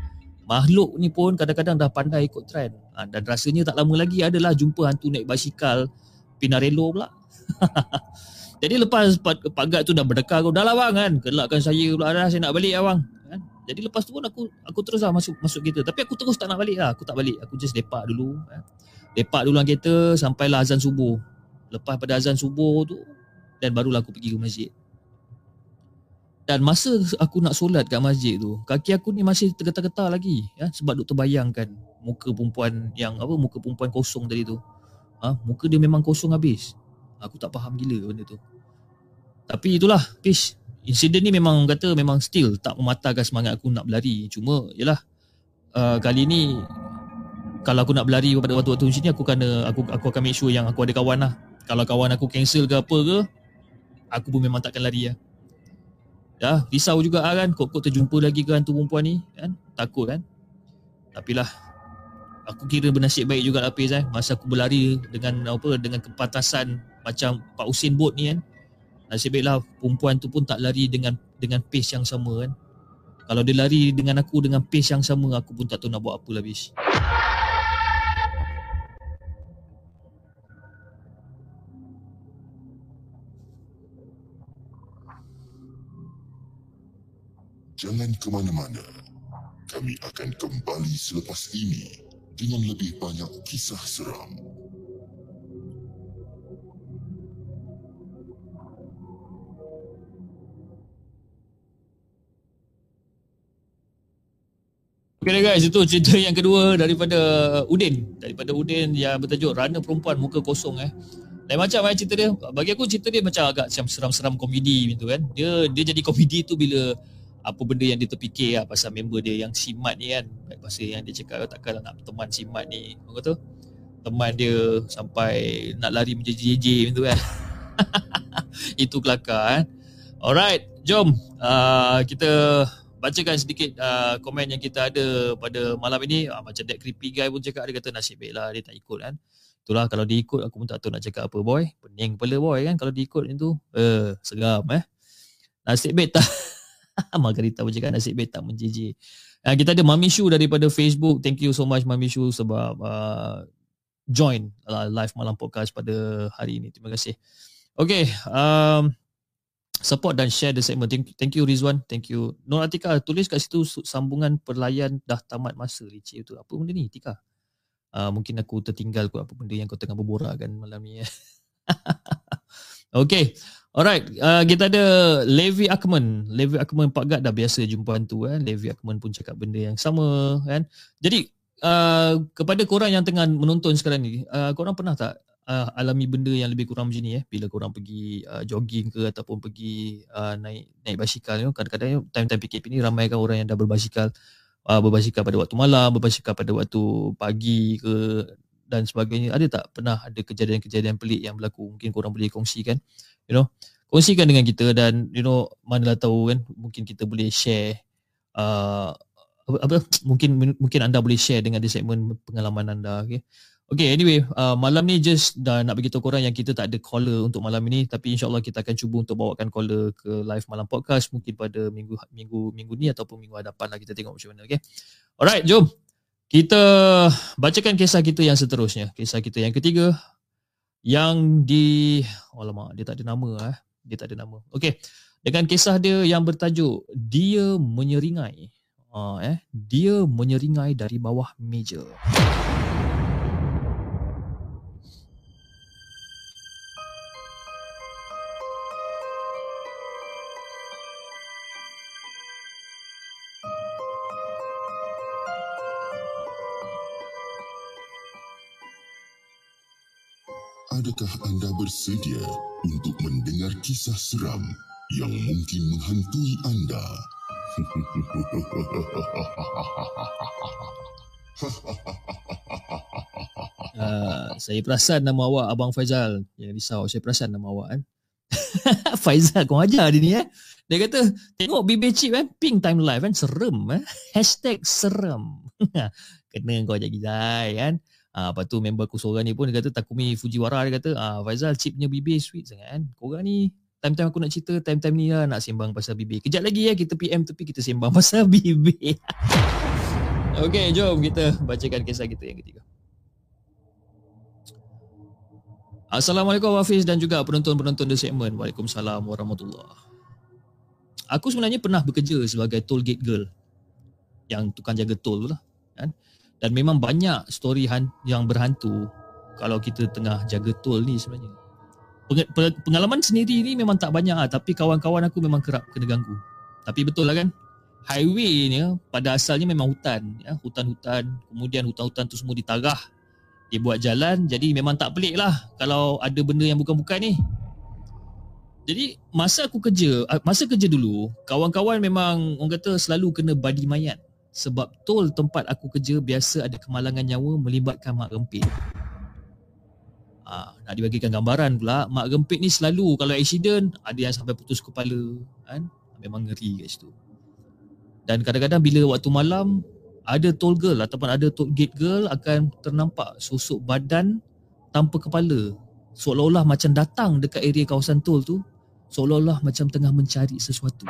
Makhluk ni pun kadang-kadang dah pandai ikut trend. Ha, dan rasanya tak lama lagi adalah jumpa hantu naik basikal Pinarello pula. Jadi lepas Pak, Pak Gad tu dah berdekah aku, dah lah bang kan, kelakkan saya pula dah, saya nak balik lah bang. Kan? Jadi lepas tu pun aku aku terus lah masuk masuk kereta. Tapi aku terus tak nak balik lah, aku tak balik. Aku just lepak dulu. Kan? Lepak dulu dalam kereta sampailah azan subuh. Lepas pada azan subuh tu dan barulah aku pergi ke masjid. Dan masa aku nak solat kat masjid tu, kaki aku ni masih tergetar-getar lagi ya sebab duk terbayangkan muka perempuan yang apa muka perempuan kosong tadi tu. Ha, muka dia memang kosong habis. Aku tak faham gila benda tu. Tapi itulah, Fish. Insiden ni memang kata memang still tak mematahkan semangat aku nak berlari. Cuma yalah uh, kali ni kalau aku nak berlari pada waktu-waktu macam ni aku kena aku aku akan make sure yang aku ada kawan lah. Kalau kawan aku cancel ke apa ke aku pun memang takkan lari lah. Ya, risau juga lah kan kok-kok terjumpa lagi ke hantu perempuan ni kan. Takut kan. Tapi lah aku kira bernasib baik juga Hafiz eh masa aku berlari dengan apa dengan kepatasan macam Pak Usain Bolt ni kan. Nasib baiklah perempuan tu pun tak lari dengan dengan pace yang sama kan. Kalau dia lari dengan aku dengan pace yang sama aku pun tak tahu nak buat apa lah bis. Jangan ke mana-mana. Kami akan kembali selepas ini dengan lebih banyak kisah seram. Okay guys, itu cerita yang kedua daripada Udin. Daripada Udin yang bertajuk Rana Perempuan Muka Kosong eh. Lain macam eh cerita dia. Bagi aku cerita dia macam agak macam seram-seram komedi gitu kan. Dia dia jadi komedi tu bila apa benda yang dia terfikir lah pasal member dia yang simat ni kan. Pasal yang dia cakap takkan nak teman simat ni. Apa tu? Teman dia sampai nak lari menjeje-jeje macam tu kan. itu kelakar eh. Alright, jom uh, kita bacakan sedikit uh, komen yang kita ada pada malam ini uh, macam that creepy guy pun cakap dia kata nasib baiklah dia tak ikut kan itulah kalau dia ikut aku pun tak tahu nak cakap apa boy pening kepala boy kan kalau dia ikut itu eh uh, seram eh nasib baik tak Margarita pun cakap nasib tak menjijik uh, kita ada Mami Shu daripada Facebook thank you so much Mami Shu sebab uh, join uh, live malam podcast pada hari ini terima kasih Okay, um, support dan share the segment. Thank, thank you Rizwan. Thank you. Nur Atika tulis kat situ sambungan perlayan dah tamat masa licik itu. Apa benda ni Tika? Uh, mungkin aku tertinggal kot apa benda yang kau tengah berborakkan malam ni. Eh. okay. Alright. Uh, kita ada Levi Akman. Levi Akman Pak Gad dah biasa jumpa hantu. Eh. Levi Akman pun cakap benda yang sama. Kan? Jadi uh, kepada korang yang tengah menonton sekarang ni. Uh, korang pernah tak uh, alami benda yang lebih kurang macam ni eh bila korang pergi uh, jogging ke ataupun pergi uh, naik naik basikal know? kadang-kadang time-time PKP ni ramai kan orang yang dah berbasikal uh, berbasikal pada waktu malam berbasikal pada waktu pagi ke dan sebagainya ada tak pernah ada kejadian-kejadian pelik yang berlaku? Mungkin korang boleh kongsikan you know? Kongsikan dengan kita dan you know manalah tahu kan mungkin kita boleh share uh, apa, apa? Mungkin mungkin anda boleh share dengan di segmen pengalaman anda okay? Okay anyway uh, malam ni just dah nak beritahu korang yang kita tak ada caller untuk malam ini. Tapi insyaallah kita akan cuba untuk bawakan caller ke live malam podcast mungkin pada minggu minggu minggu ni ataupun minggu hadapan lah kita tengok macam mana okay. Alright jom kita bacakan kisah kita yang seterusnya. Kisah kita yang ketiga yang di oh lama dia tak ada nama eh. Dia tak ada nama. Okay dengan kisah dia yang bertajuk dia menyeringai. Uh, eh. Dia menyeringai dari bawah meja Adakah anda bersedia untuk mendengar kisah seram yang mungkin menghantui anda. Uh, saya perasan nama awak Abang Faizal. Jangan risau, saya perasan nama awak kan. Faizal kau ajar dia ni eh. Dia kata, tengok bibir chip kan, pink time live kan, serem eh. Hashtag serem. Kena kau ajak gizai kan. Ah, lepas tu member aku seorang ni pun dia kata Takumi Fujiwara dia kata. Ah, Faizal chipnya bibir sweet sangat kan? Korang ni time-time aku nak cerita time-time ni lah nak sembang pasal bibir Kejap lagi ya kita PM tepi kita sembang pasal bibir Okay jom kita bacakan kisah kita yang ketiga. Assalamualaikum Hafiz dan juga penonton-penonton The Segment. Waalaikumsalam warahmatullahi Aku sebenarnya pernah bekerja sebagai toll gate girl Yang tukang jaga tol tu lah kan? Dan memang banyak story han- yang berhantu Kalau kita tengah jaga tol ni sebenarnya. Peng- pe- Pengalaman sendiri ni memang tak banyak lah Tapi kawan-kawan aku memang kerap kena ganggu. Tapi betul lah kan? Highway ni pada asalnya memang hutan ya? Hutan-hutan Kemudian hutan-hutan tu semua ditarah. Dia buat jalan Jadi memang tak pelik lah Kalau ada benda yang bukan-bukan ni. Jadi masa aku kerja, masa kerja dulu, kawan-kawan memang orang kata selalu kena badi mayat. Sebab tol tempat aku kerja biasa ada kemalangan nyawa melibatkan mak rempit. Ah, nak dibagikan gambaran pula, mak rempit ni selalu kalau accident ada yang sampai putus kepala, kan? Memang ngeri kat situ. Dan kadang-kadang bila waktu malam ada toll girl ataupun ada toll gate girl akan ternampak sosok badan tanpa kepala seolah-olah macam datang dekat area kawasan tol tu seolah-olah macam tengah mencari sesuatu.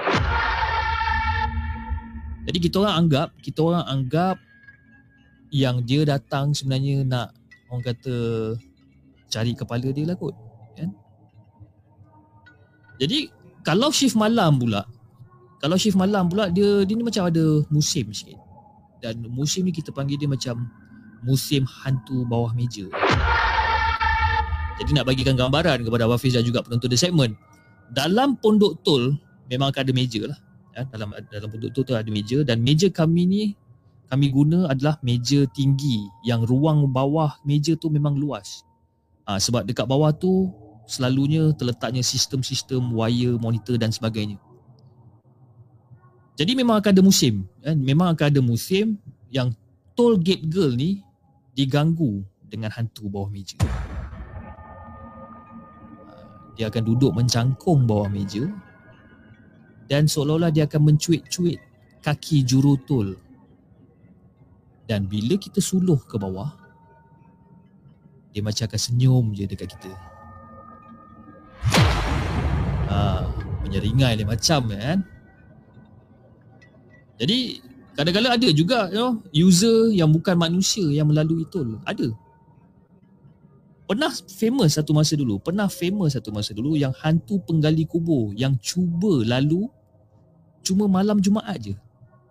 Jadi kita orang anggap, kita orang anggap yang dia datang sebenarnya nak orang kata cari kepala dia lah kot. Kan? Jadi kalau shift malam pula, kalau shift malam pula dia dia ni macam ada musim sikit. Dan musim ni kita panggil dia macam musim hantu bawah meja. Jadi nak bagikan gambaran kepada Wafiz dan juga penonton The Segment. Dalam pondok tol memang akan ada meja lah. Ya, dalam dalam pondok tol tu ada meja dan meja kami ni kami guna adalah meja tinggi yang ruang bawah meja tu memang luas. Ha, sebab dekat bawah tu selalunya terletaknya sistem-sistem wire, monitor dan sebagainya. Jadi memang akan ada musim. Kan? Memang akan ada musim yang toll gate girl ni diganggu dengan hantu bawah meja dia akan duduk mencangkung bawah meja dan seolah-olah dia akan mencuit-cuit kaki jurutol. Dan bila kita suluh ke bawah, dia macam akan senyum je dekat kita. Ha, menyeringai dia macam kan. Jadi kadang-kadang ada juga you know, user yang bukan manusia yang melalui tol. Ada pernah famous satu masa dulu pernah famous satu masa dulu yang hantu penggali kubur yang cuba lalu cuma malam Jumaat je.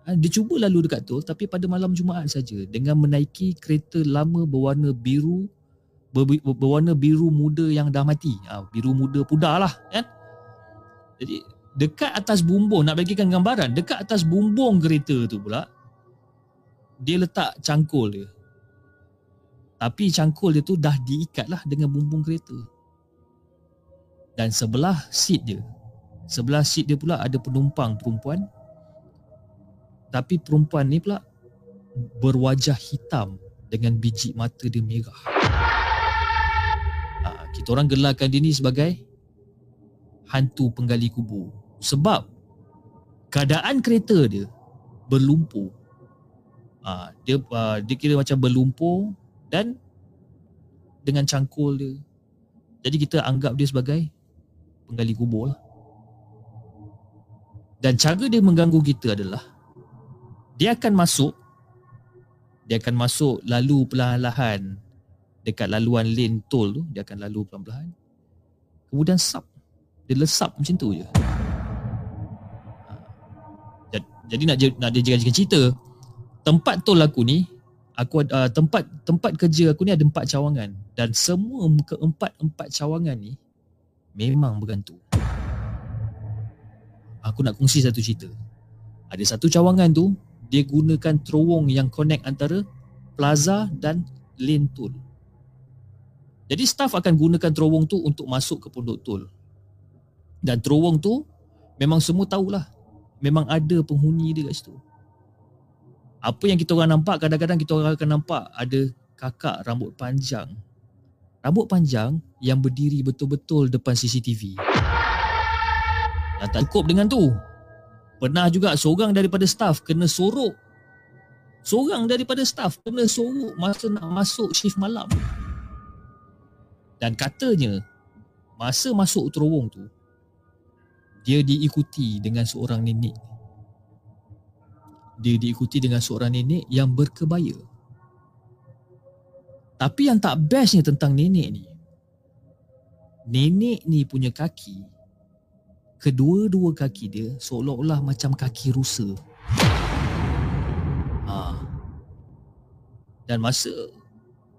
Ha, dia cuba lalu dekat tol tapi pada malam Jumaat saja dengan menaiki kereta lama berwarna biru ber, berwarna biru muda yang dah mati. Ha, biru muda pudar lah kan? Jadi dekat atas bumbung nak bagikan gambaran dekat atas bumbung kereta tu pula dia letak cangkul dia tapi cangkul dia tu dah diikat lah dengan bumbung kereta. Dan sebelah seat dia, sebelah seat dia pula ada penumpang perempuan. Tapi perempuan ni pula berwajah hitam dengan biji mata dia merah. Ha, kita orang gelarkan dia ni sebagai hantu penggali kubur. Sebab keadaan kereta dia berlumpur. Ha, dia, uh, dia kira macam berlumpur dan dengan cangkul dia. Jadi kita anggap dia sebagai penggali kubur lah. Dan cara dia mengganggu kita adalah dia akan masuk dia akan masuk lalu perlahan-lahan dekat laluan lane tol tu dia akan lalu perlahan-lahan kemudian sap dia lesap macam tu je ha. jadi nak nak dia jadikan cerita tempat tol aku ni aku uh, tempat tempat kerja aku ni ada empat cawangan dan semua keempat-empat cawangan ni memang bergantung. Aku nak kongsi satu cerita. Ada satu cawangan tu dia gunakan terowong yang connect antara plaza dan lane tol. Jadi staff akan gunakan terowong tu untuk masuk ke pondok tol. Dan terowong tu Memang semua tahulah. Memang ada penghuni dia kat situ. Apa yang kita orang nampak kadang-kadang kita orang akan nampak ada kakak rambut panjang. Rambut panjang yang berdiri betul-betul depan CCTV. Dan tak cukup dengan tu. Pernah juga seorang daripada staff kena sorok. Seorang daripada staff kena sorok masa nak masuk shift malam. Dan katanya masa masuk terowong tu dia diikuti dengan seorang nenek. Dia diikuti dengan seorang nenek yang berkebaya. Tapi yang tak bestnya tentang nenek ni Nenek ni punya kaki Kedua-dua kaki dia seolah-olah macam kaki rusa ha. Dan masa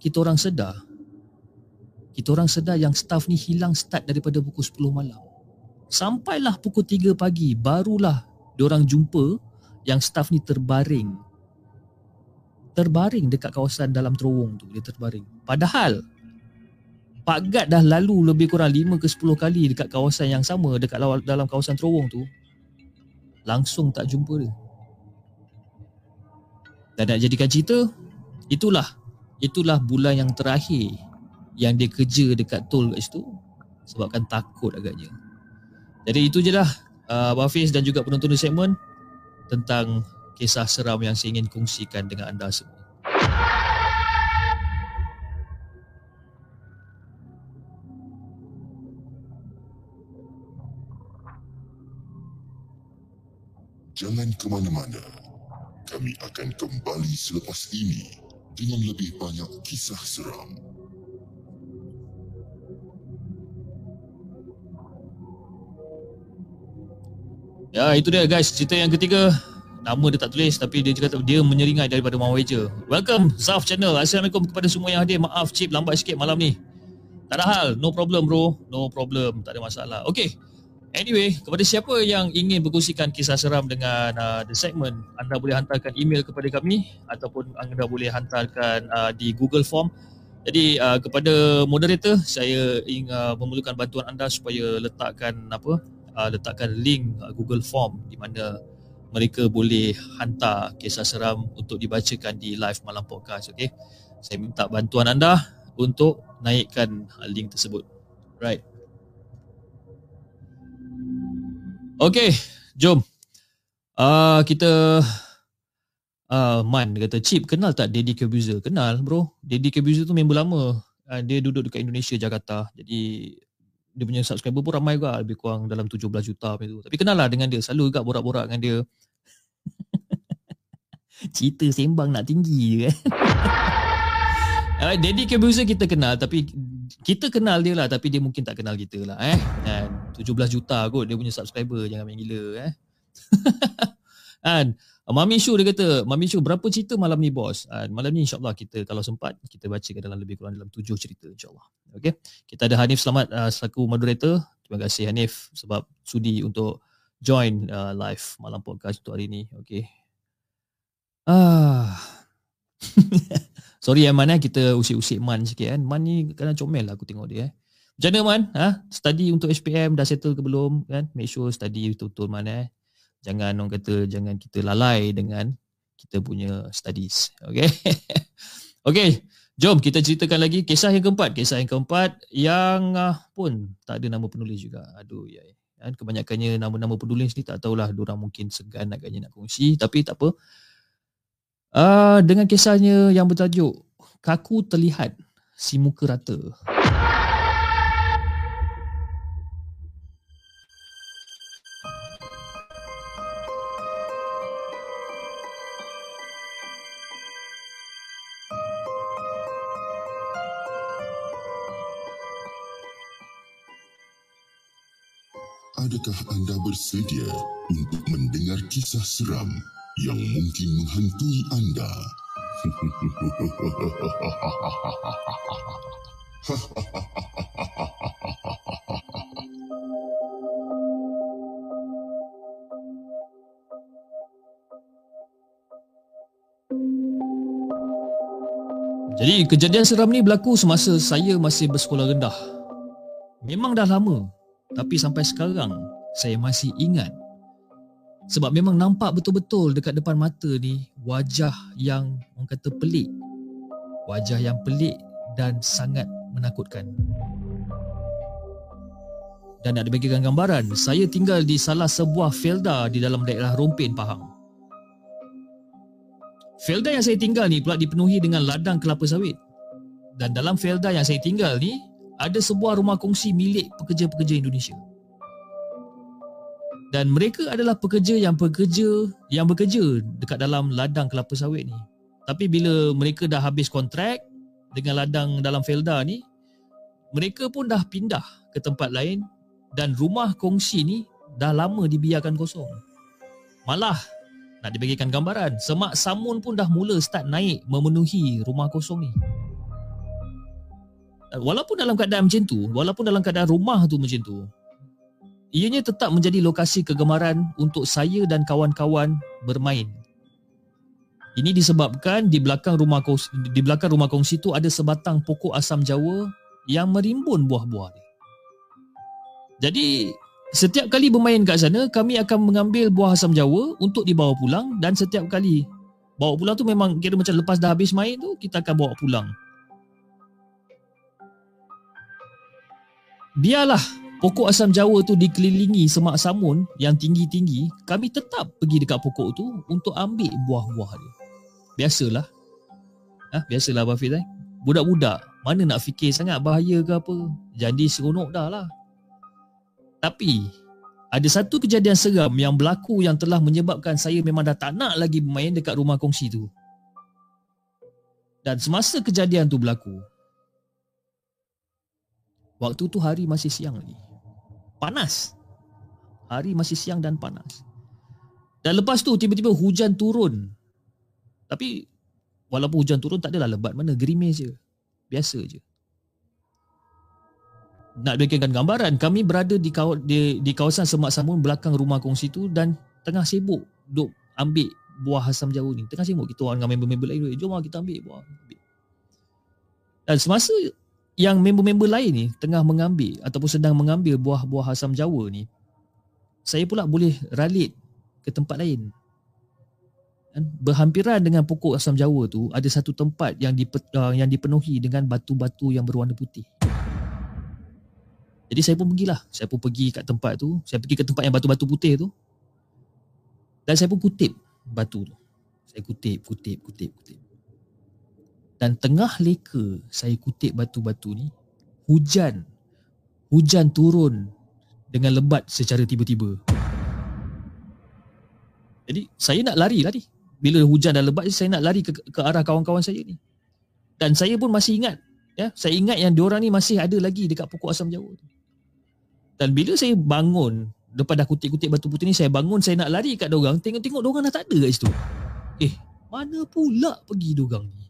kita orang sedar Kita orang sedar yang staff ni hilang start daripada pukul 10 malam Sampailah pukul 3 pagi barulah diorang jumpa yang staff ni terbaring. Terbaring dekat kawasan dalam terowong tu dia terbaring. Padahal Pak Gad dah lalu lebih kurang 5 ke 10 kali dekat kawasan yang sama dekat dalam kawasan terowong tu. Langsung tak jumpa dia. Dan nak jadikan cerita itulah itulah bulan yang terakhir yang dia kerja dekat tol kat situ sebabkan takut agaknya. Jadi itu je lah uh, Hafiz dan juga penonton di segmen tentang kisah seram yang saya ingin kongsikan dengan anda semua. Jangan ke mana-mana. Kami akan kembali selepas ini dengan lebih banyak kisah seram. Ya, itu dia guys, cerita yang ketiga. Nama dia tak tulis tapi dia kata dia menyeringai daripada Mawaja. Welcome Zaf Channel. Assalamualaikum kepada semua yang hadir. Maaf chip lambat sikit malam ni. Tak ada hal, no problem bro. No problem, tak ada masalah. Okay. Anyway, kepada siapa yang ingin berkongsikan kisah seram dengan uh, the segment, anda boleh hantarkan email kepada kami ataupun anda boleh hantarkan uh, di Google Form. Jadi uh, kepada moderator, saya ingin uh, memerlukan bantuan anda supaya letakkan apa? Uh, letakkan link uh, Google Form di mana mereka boleh hantar kisah seram untuk dibacakan di live malam podcast okey saya minta bantuan anda untuk naikkan uh, link tersebut. Right. Okey jom. Uh, kita uh, Man kata Chip kenal tak Daddy Cabuzer kenal bro. Daddy Cabuzer tu member lama. Uh, dia duduk dekat Indonesia Jakarta. Jadi dia punya subscriber pun ramai juga lebih kurang dalam 17 juta macam tu. Tapi kenal lah dengan dia. Selalu juga borak-borak dengan dia. Cerita sembang nak tinggi je kan. Uh, Daddy Cabuser kita kenal tapi kita kenal dia lah tapi dia mungkin tak kenal kita lah eh. Dan 17 juta kot dia punya subscriber jangan main gila eh. Kan? Mami Shu dia kata, Mami Shu berapa cerita malam ni bos? Uh, malam ni insyaAllah kita kalau sempat, kita baca dalam lebih kurang dalam tujuh cerita insyaAllah. Okay. Kita ada Hanif Selamat uh, selaku moderator. Terima kasih Hanif sebab sudi untuk join uh, live malam podcast untuk hari ni. Okay. Ah. Sorry ya Man eh, kita usik-usik Man sikit kan. Man ni kadang comel lah aku tengok dia eh. Macam mana Man? Ha? Study untuk HPM dah settle ke belum? Kan? Make sure study betul-betul Man eh jangan orang kata jangan kita lalai dengan kita punya studies. Okey okey jom kita ceritakan lagi kisah yang keempat. Kisah yang keempat yang uh, pun tak ada nama penulis juga. Aduh ya kan kebanyakannya nama-nama penulis ni tak tahulah orang mungkin segan agaknya nak kongsi. Tapi tak apa. Uh, dengan kisahnya yang bertajuk kaku terlihat si muka rata Adakah anda bersedia untuk mendengar kisah seram yang mungkin menghantui anda? Jadi kejadian seram ni berlaku semasa saya masih bersekolah rendah. Memang dah lama tapi sampai sekarang saya masih ingat sebab memang nampak betul-betul dekat depan mata ni wajah yang orang kata pelik. Wajah yang pelik dan sangat menakutkan. Dan nak dibagikan gambaran, saya tinggal di salah sebuah felda di dalam daerah Rompin, Pahang. Felda yang saya tinggal ni pula dipenuhi dengan ladang kelapa sawit. Dan dalam felda yang saya tinggal ni, ada sebuah rumah kongsi milik pekerja-pekerja Indonesia. Dan mereka adalah pekerja yang bekerja yang bekerja dekat dalam ladang kelapa sawit ni. Tapi bila mereka dah habis kontrak dengan ladang dalam felda ni, mereka pun dah pindah ke tempat lain dan rumah kongsi ni dah lama dibiarkan kosong. Malah nak dibagikan gambaran, semak samun pun dah mula start naik memenuhi rumah kosong ni. Walaupun dalam keadaan macam tu, walaupun dalam keadaan rumah tu macam tu, ianya tetap menjadi lokasi kegemaran untuk saya dan kawan-kawan bermain. Ini disebabkan di belakang rumah kongsi, di belakang rumah kongsi tu ada sebatang pokok asam jawa yang merimbun buah-buah dia. Jadi setiap kali bermain kat sana kami akan mengambil buah asam jawa untuk dibawa pulang dan setiap kali bawa pulang tu memang kira macam lepas dah habis main tu kita akan bawa pulang. Biarlah pokok asam jawa tu dikelilingi semak samun yang tinggi-tinggi, kami tetap pergi dekat pokok tu untuk ambil buah-buah dia. Biasalah. Ha, biasalah Abang Hafiz eh. Budak-budak mana nak fikir sangat bahaya ke apa. Jadi seronok dah lah. Tapi ada satu kejadian seram yang berlaku yang telah menyebabkan saya memang dah tak nak lagi bermain dekat rumah kongsi tu. Dan semasa kejadian tu berlaku, waktu tu hari masih siang lagi. Panas. Hari masih siang dan panas. Dan lepas tu tiba-tiba hujan turun. Tapi walaupun hujan turun tak adalah lebat mana, gerimis je. Biasa je nak bagikan gambaran kami berada di kaw- di, di kawasan semak samun belakang rumah kongsi tu dan tengah sibuk duk ambil buah asam jawa ni tengah sibuk kita orang dengan member-member lain jom lah kita ambil buah dan semasa yang member-member lain ni tengah mengambil ataupun sedang mengambil buah-buah asam jawa ni saya pula boleh ralit ke tempat lain dan berhampiran dengan pokok asam jawa tu ada satu tempat yang uh, yang dipenuhi dengan batu-batu yang berwarna putih jadi saya pun pergilah. Saya pun pergi kat tempat tu. Saya pergi ke tempat yang batu-batu putih tu. Dan saya pun kutip batu tu. Saya kutip, kutip, kutip, kutip. Dan tengah leka saya kutip batu-batu ni, hujan. Hujan turun dengan lebat secara tiba-tiba. Jadi saya nak lari lah ni. Bila hujan dah lebat, saya nak lari ke, ke arah kawan-kawan saya ni. Dan saya pun masih ingat. Ya, saya ingat yang diorang ni masih ada lagi dekat pokok asam jawa tu. Dan bila saya bangun Lepas dah kutip-kutip batu putih ni Saya bangun Saya nak lari kat dorang Tengok-tengok dorang dah tak ada kat situ Eh Mana pula pergi dorang ni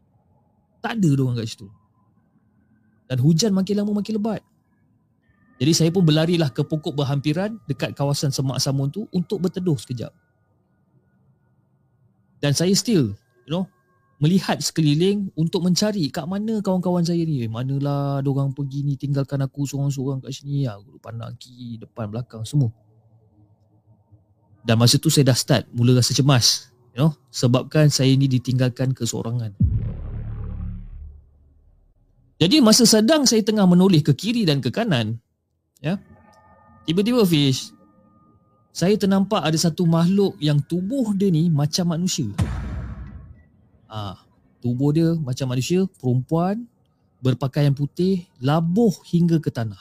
Tak ada dorang kat situ Dan hujan makin lama makin lebat Jadi saya pun berlarilah ke pokok berhampiran Dekat kawasan semak samun tu Untuk berteduh sekejap Dan saya still You know melihat sekeliling untuk mencari kat mana kawan-kawan saya ni. Eh, manalah orang pergi ni tinggalkan aku seorang-seorang kat sini. Aku pandang kiri, depan, belakang semua. Dan masa tu saya dah start mula rasa cemas. You know, sebabkan saya ni ditinggalkan keseorangan. Jadi masa sedang saya tengah menoleh ke kiri dan ke kanan, ya. Tiba-tiba Fish, saya ternampak ada satu makhluk yang tubuh dia ni macam manusia. Ah, tubuh dia macam manusia, perempuan, berpakaian putih, labuh hingga ke tanah.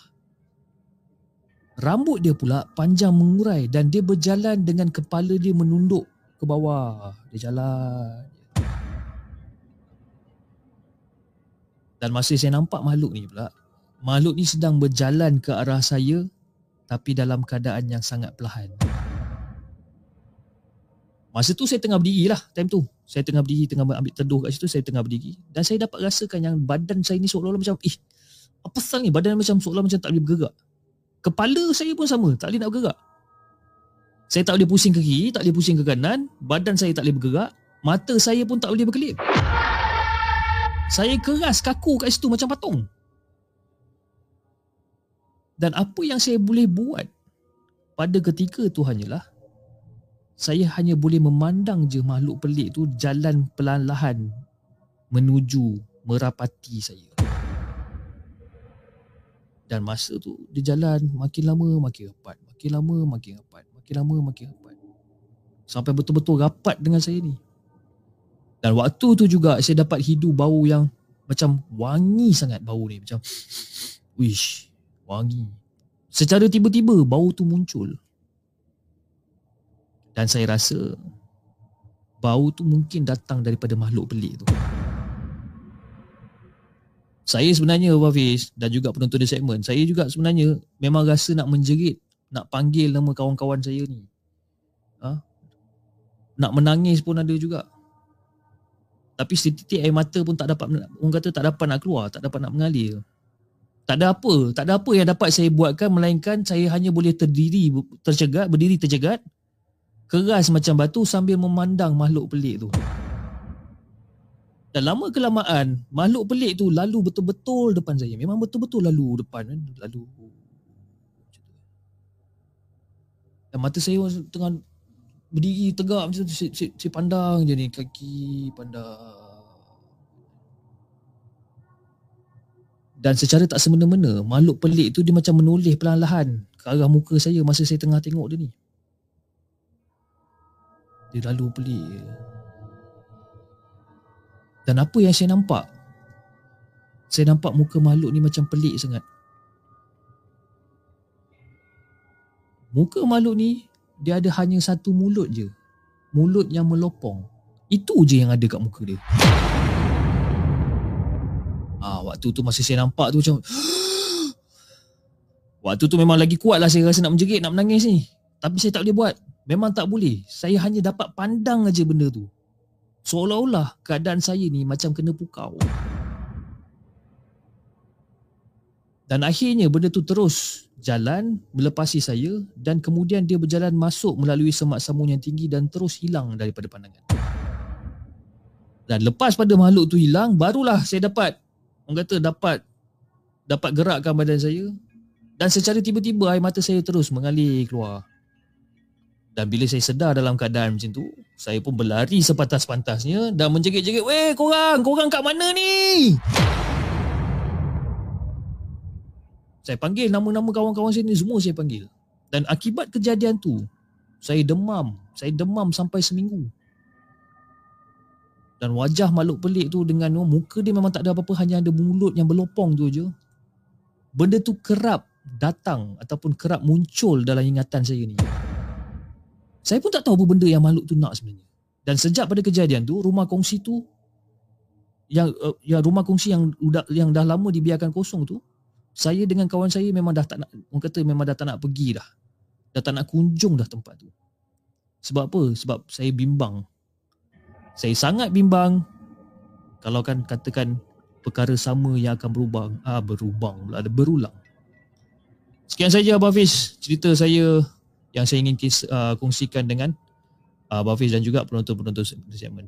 Rambut dia pula panjang mengurai dan dia berjalan dengan kepala dia menunduk ke bawah. Dia jalan. Dan masa saya nampak makhluk ni pula, makhluk ni sedang berjalan ke arah saya tapi dalam keadaan yang sangat perlahan. Masa tu saya tengah berdiri lah time tu. Saya tengah berdiri, tengah ambil teduh kat situ, saya tengah berdiri. Dan saya dapat rasakan yang badan saya ni seolah-olah macam, eh, apa pasal ni? Badan macam seolah macam tak boleh bergerak. Kepala saya pun sama, tak boleh nak bergerak. Saya tak boleh pusing ke kiri, tak boleh pusing ke kanan. Badan saya tak boleh bergerak. Mata saya pun tak boleh berkelip. Saya keras kaku kat situ macam patung. Dan apa yang saya boleh buat pada ketika tu hanyalah saya hanya boleh memandang je makhluk pelik tu jalan pelan-lahan menuju merapati saya. Dan masa tu dia jalan makin lama makin rapat, makin lama makin rapat, makin lama makin rapat. Sampai betul-betul rapat dengan saya ni. Dan waktu tu juga saya dapat hidu bau yang macam wangi sangat bau ni macam wish wangi. Secara tiba-tiba bau tu muncul. Dan saya rasa bau tu mungkin datang daripada makhluk pelik tu. Saya sebenarnya Hafiz dan juga penonton di segmen, saya juga sebenarnya memang rasa nak menjerit, nak panggil nama kawan-kawan saya ni. Ha? Nak menangis pun ada juga. Tapi setitik air mata pun tak dapat orang kata tak dapat nak keluar, tak dapat nak mengalir. Tak ada apa, tak ada apa yang dapat saya buatkan melainkan saya hanya boleh terdiri tercegat, berdiri tercegat keras macam batu sambil memandang makhluk pelik tu. Dan lama kelamaan, makhluk pelik tu lalu betul-betul depan saya. Memang betul-betul lalu depan kan. Lalu. Dan mata saya tengah berdiri tegak macam tu. Saya, saya, saya pandang je ni. Kaki pandang. Dan secara tak semena-mena, makhluk pelik tu dia macam menoleh perlahan-lahan ke arah muka saya masa saya tengah tengok dia ni. Dia lalu pelik Dan apa yang saya nampak Saya nampak muka makhluk ni macam pelik sangat Muka makhluk ni Dia ada hanya satu mulut je Mulut yang melopong Itu je yang ada kat muka dia Ah, Waktu tu masa saya nampak tu macam Waktu tu memang lagi kuat lah saya rasa nak menjerit, nak menangis ni Tapi saya tak boleh buat Memang tak boleh. Saya hanya dapat pandang aja benda tu. Seolah-olah keadaan saya ni macam kena pukau. Dan akhirnya benda tu terus jalan melepasi saya dan kemudian dia berjalan masuk melalui semak samun yang tinggi dan terus hilang daripada pandangan. Dan lepas pada makhluk tu hilang, barulah saya dapat orang kata dapat dapat gerakkan badan saya dan secara tiba-tiba air mata saya terus mengalir keluar. Dan bila saya sedar dalam keadaan macam tu, saya pun berlari sepantas-pantasnya dan menjerit-jerit, "Weh, korang, korang kat mana ni?" Saya panggil nama-nama kawan-kawan saya ni semua saya panggil. Dan akibat kejadian tu, saya demam. Saya demam sampai seminggu. Dan wajah makhluk pelik tu dengan oh, muka dia memang tak ada apa-apa, hanya ada mulut yang berlopong tu je. Benda tu kerap datang ataupun kerap muncul dalam ingatan saya ni. Saya pun tak tahu apa benda yang makhluk tu nak sebenarnya. Dan sejak pada kejadian tu, rumah kongsi tu yang uh, ya rumah kongsi yang yang dah lama dibiarkan kosong tu, saya dengan kawan saya memang dah tak nak orang kata memang dah tak nak pergi dah. Dah tak nak kunjung dah tempat tu. Sebab apa? Sebab saya bimbang. Saya sangat bimbang kalau kan katakan perkara sama yang akan berubah, ah berubah pula ada berulang. Sekian saja Abah Hafiz cerita saya yang saya ingin kis, uh, kongsikan dengan uh, Bafiz dan juga penonton-penonton segmen.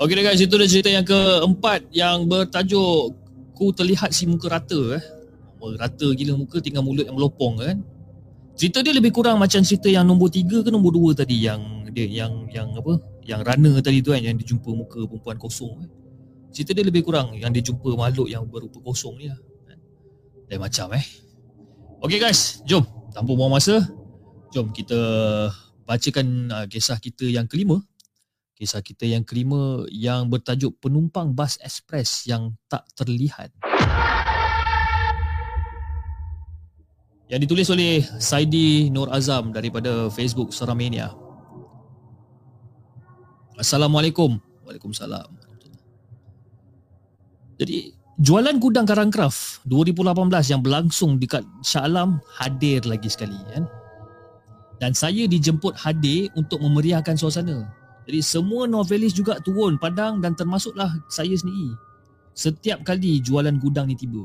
Okay guys, itu dah cerita yang keempat yang bertajuk Ku terlihat si muka rata eh. Rata gila muka tinggal mulut yang melopong kan. Cerita dia lebih kurang macam cerita yang nombor tiga ke nombor dua tadi yang dia yang yang apa? Yang runner tadi tu kan yang dijumpa muka perempuan kosong eh. Cerita dia lebih kurang yang dia jumpa makhluk yang berupa kosong ni lah. Lain macam eh. Okay guys, jom. Tanpa buang masa, jom kita bacakan uh, kisah kita yang kelima Kisah kita yang kelima yang bertajuk penumpang bas ekspres yang tak terlihat. Yang ditulis oleh Saidi Nur Azam daripada Facebook Seramania. Assalamualaikum. Waalaikumsalam. Jadi jualan gudang Karangcraft 2018 yang berlangsung dekat Shah Alam hadir lagi sekali kan. Dan saya dijemput hadir untuk memeriahkan suasana. Jadi semua novelis juga turun padang dan termasuklah saya sendiri. Setiap kali jualan gudang ni tiba.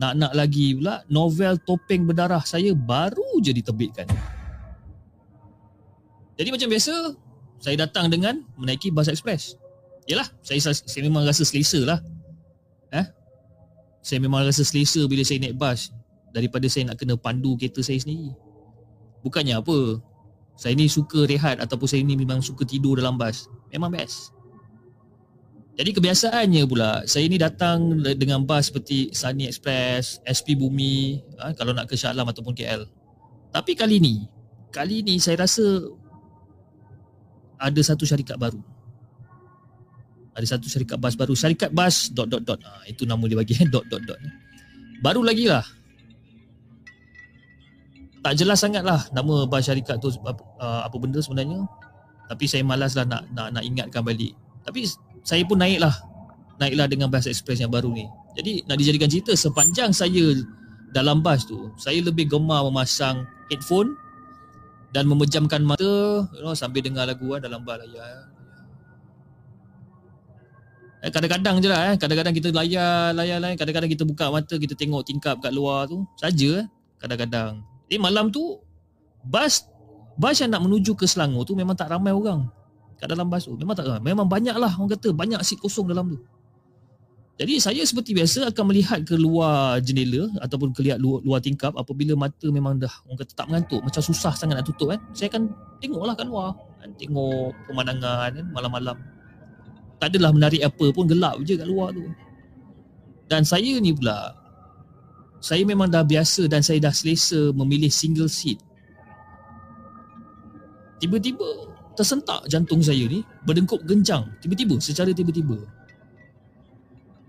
Nak-nak lagi pula novel topeng berdarah saya baru je diterbitkan. Jadi macam biasa, saya datang dengan menaiki bas ekspres. Yalah, saya, saya memang rasa selesa lah. Eh? Saya memang rasa selesa bila saya naik bas daripada saya nak kena pandu kereta saya sendiri. Bukannya apa, saya ni suka rehat ataupun saya ni memang suka tidur dalam bas. Memang best. Jadi kebiasaannya pula, saya ni datang dengan bas seperti Sunny Express, SP Bumi, ha, kalau nak ke Shah Alam ataupun KL. Tapi kali ni, kali ni saya rasa ada satu syarikat baru. Ada satu syarikat bas baru. Syarikat bas dot dot dot. Ha, itu nama dia bagi dot dot dot. Baru lagi lah. Tak jelas sangat lah nama bas syarikat tu apa, uh, apa benda sebenarnya. Tapi saya malas lah nak, nak, nak ingatkan balik. Tapi saya pun naik lah. Naiklah dengan bas express yang baru ni. Jadi nak dijadikan cerita sepanjang saya dalam bas tu, saya lebih gemar memasang headphone dan memejamkan mata you know, sambil dengar lagu lah dalam bar layar. Eh, kadang-kadang je lah eh. Kadang-kadang kita layar, layar, layar. Kadang-kadang kita buka mata, kita tengok tingkap kat luar tu. Saja eh. Kadang-kadang. Eh malam tu, bas bas yang nak menuju ke Selangor tu memang tak ramai orang. Kat dalam bas tu. Memang tak ramai. Memang banyak lah orang kata. Banyak seat kosong dalam tu. Jadi saya seperti biasa akan melihat ke luar jendela ataupun kelihat luar, luar tingkap apabila mata memang dah orang kata tak mengantuk macam susah sangat nak tutup kan. Saya akan tengoklah kat luar. Kan? Tengok pemandangan kan malam-malam. Tak adalah menarik apa pun gelap je kat luar tu. Dan saya ni pula saya memang dah biasa dan saya dah selesa memilih single seat. Tiba-tiba tersentak jantung saya ni berdengkup genjang tiba-tiba secara tiba-tiba.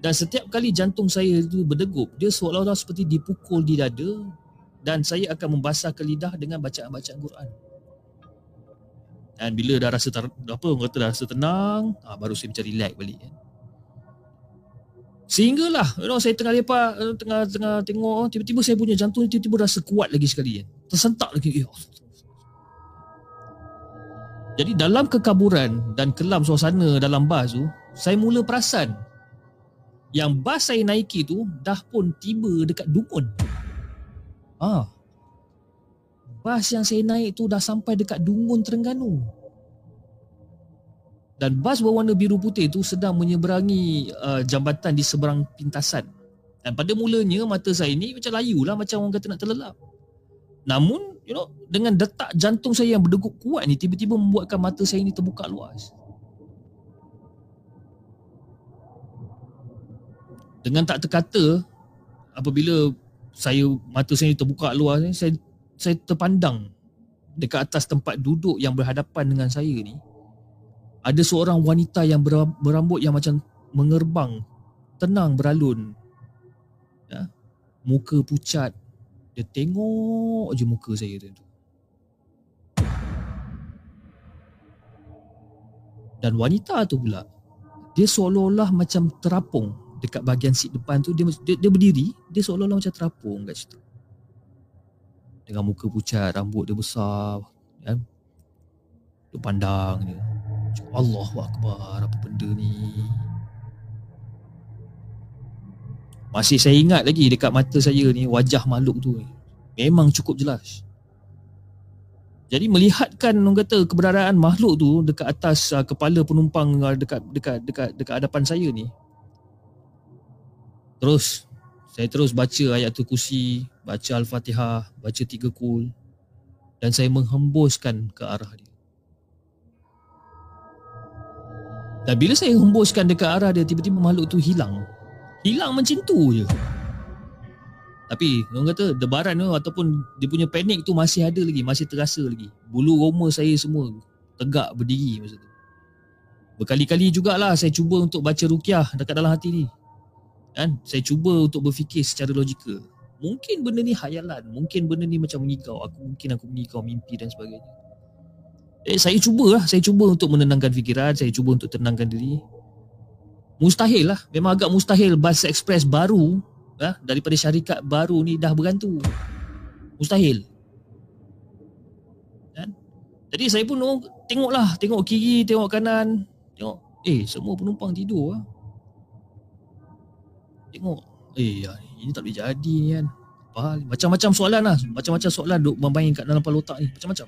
Dan setiap kali jantung saya itu berdegup, dia seolah-olah seperti dipukul di dada dan saya akan membasahkan lidah dengan bacaan-bacaan Quran. Dan bila dah rasa ter, apa kata dah rasa tenang, ah, baru saya mencari relax balik kan. Sehinggalah you know, saya tengah lepak, tengah tengah tengok, tiba-tiba saya punya jantung tiba-tiba rasa kuat lagi sekali. Tersentak lagi. Eh, Jadi dalam kekaburan dan kelam suasana dalam bas tu, saya mula perasan yang bas saya naiki tu dah pun tiba dekat Dungun. Ah. Bas yang saya naik tu dah sampai dekat Dungun Terengganu. Dan bas berwarna biru putih tu sedang menyeberangi uh, jambatan di seberang pintasan. Dan pada mulanya mata saya ni macam layu lah macam orang kata nak terlelap. Namun, you know, dengan detak jantung saya yang berdegup kuat ni tiba-tiba membuatkan mata saya ni terbuka luas. dengan tak terkata apabila saya mata saya terbuka luar ni saya saya terpandang dekat atas tempat duduk yang berhadapan dengan saya ni ada seorang wanita yang berambut yang macam mengerbang tenang beralun. Ya. Muka pucat. Dia tengok je muka saya tu. Dan wanita tu pula dia seolah-olah macam terapung. Dekat bahagian seat depan tu dia dia, dia berdiri dia seolah-olah macam terapung kat situ. Dengan muka pucat rambut dia besar kan? Dia pandang dia Allahu akbar apa benda ni? Masih saya ingat lagi dekat mata saya ni wajah makhluk tu memang cukup jelas. Jadi melihatkan orang kata keberadaan makhluk tu dekat atas uh, kepala penumpang uh, dekat dekat dekat dekat hadapan saya ni. Terus saya terus baca ayat tu kursi, baca Al-Fatihah, baca tiga kul. Dan saya menghembuskan ke arah dia. Dan bila saya hembuskan dekat arah dia, tiba-tiba makhluk tu hilang. Hilang macam tu je. Tapi orang kata debaran tu ataupun dia punya panik tu masih ada lagi, masih terasa lagi. Bulu roma saya semua tegak berdiri masa tu. Berkali-kali jugalah saya cuba untuk baca rukyah dekat dalam hati ni kan saya cuba untuk berfikir secara logikal mungkin benda ni hayalan mungkin benda ni macam mengigau aku mungkin aku mengigau mimpi dan sebagainya Eh, saya cuba lah. Saya cuba untuk menenangkan fikiran. Saya cuba untuk tenangkan diri. Mustahil lah. Memang agak mustahil bas ekspres baru ha, daripada syarikat baru ni dah bergantung. Mustahil. Kan? Jadi saya pun tengoklah. Tengok kiri, tengok kanan. Tengok. Eh, semua penumpang tidur lah. Tengok. Eh, ya, ini tak boleh jadi ni kan. Macam-macam soalan lah. Macam-macam soalan duk bermain kat dalam kepala otak ni. Macam-macam.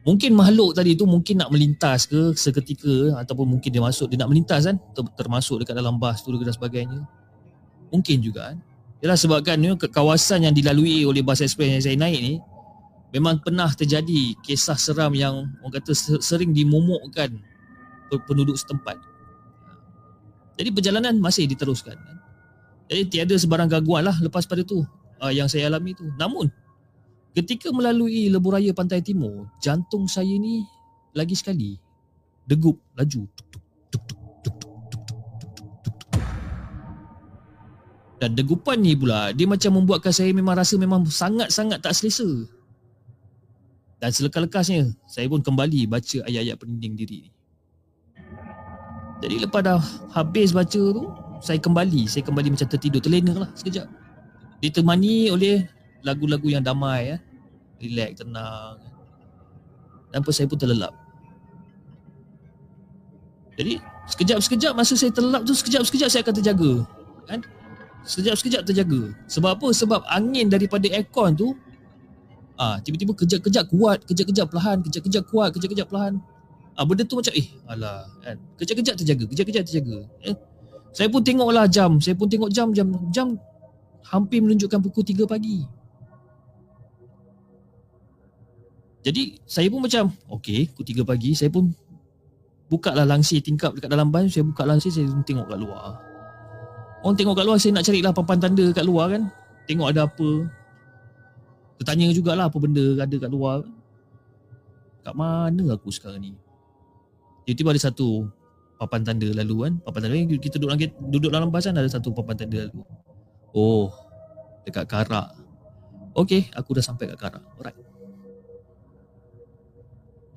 Mungkin makhluk tadi tu mungkin nak melintas ke seketika ataupun mungkin dia masuk dia nak melintas kan ter- termasuk dekat dalam bas tu dan sebagainya. Mungkin juga kan. Yalah sebabkan ke- kawasan yang dilalui oleh bas ekspres yang saya naik ni memang pernah terjadi kisah seram yang orang kata se- sering dimomokkan pe- penduduk setempat. Jadi perjalanan masih diteruskan kan. Jadi tiada sebarang gangguan lah lepas pada tu uh, yang saya alami tu. Namun Ketika melalui lebuh raya pantai timur, jantung saya ni lagi sekali degup laju. Dan degupan ni pula, dia macam membuatkan saya memang rasa memang sangat-sangat tak selesa. Dan selekas-lekasnya, saya pun kembali baca ayat-ayat perinding diri ni. Jadi lepas dah habis baca tu, saya kembali. Saya kembali macam tertidur, terlena lah sekejap. Ditemani oleh lagu-lagu yang damai ya. Relax, tenang. Dan saya pun terlelap. Jadi sekejap-sekejap masa saya terlelap tu sekejap-sekejap saya akan terjaga. Kan? Sekejap-sekejap terjaga. Sebab apa? Sebab angin daripada aircon tu ah tiba-tiba kejap-kejap kuat, kejap-kejap perlahan, kejap-kejap kuat, kejap-kejap perlahan. Ah benda tu macam eh alah kan. Kejap-kejap terjaga, kejap-kejap terjaga. Eh, saya pun tengoklah jam, saya pun tengok jam jam jam hampir menunjukkan pukul 3 pagi. Jadi saya pun macam okey pukul 3 pagi saya pun buka lah langsir tingkap dekat dalam ban saya buka langsir saya tengok kat luar. Orang tengok kat luar saya nak carilah papan tanda kat luar kan. Tengok ada apa. Tertanya jugalah apa benda ada kat luar. Kat mana aku sekarang ni? Tiba-tiba ada satu papan tanda lalu kan. Papan tanda kita duduk dalam, duduk dalam bas kan ada satu papan tanda lalu. Oh, dekat Karak. Okey, aku dah sampai kat Karak. Alright.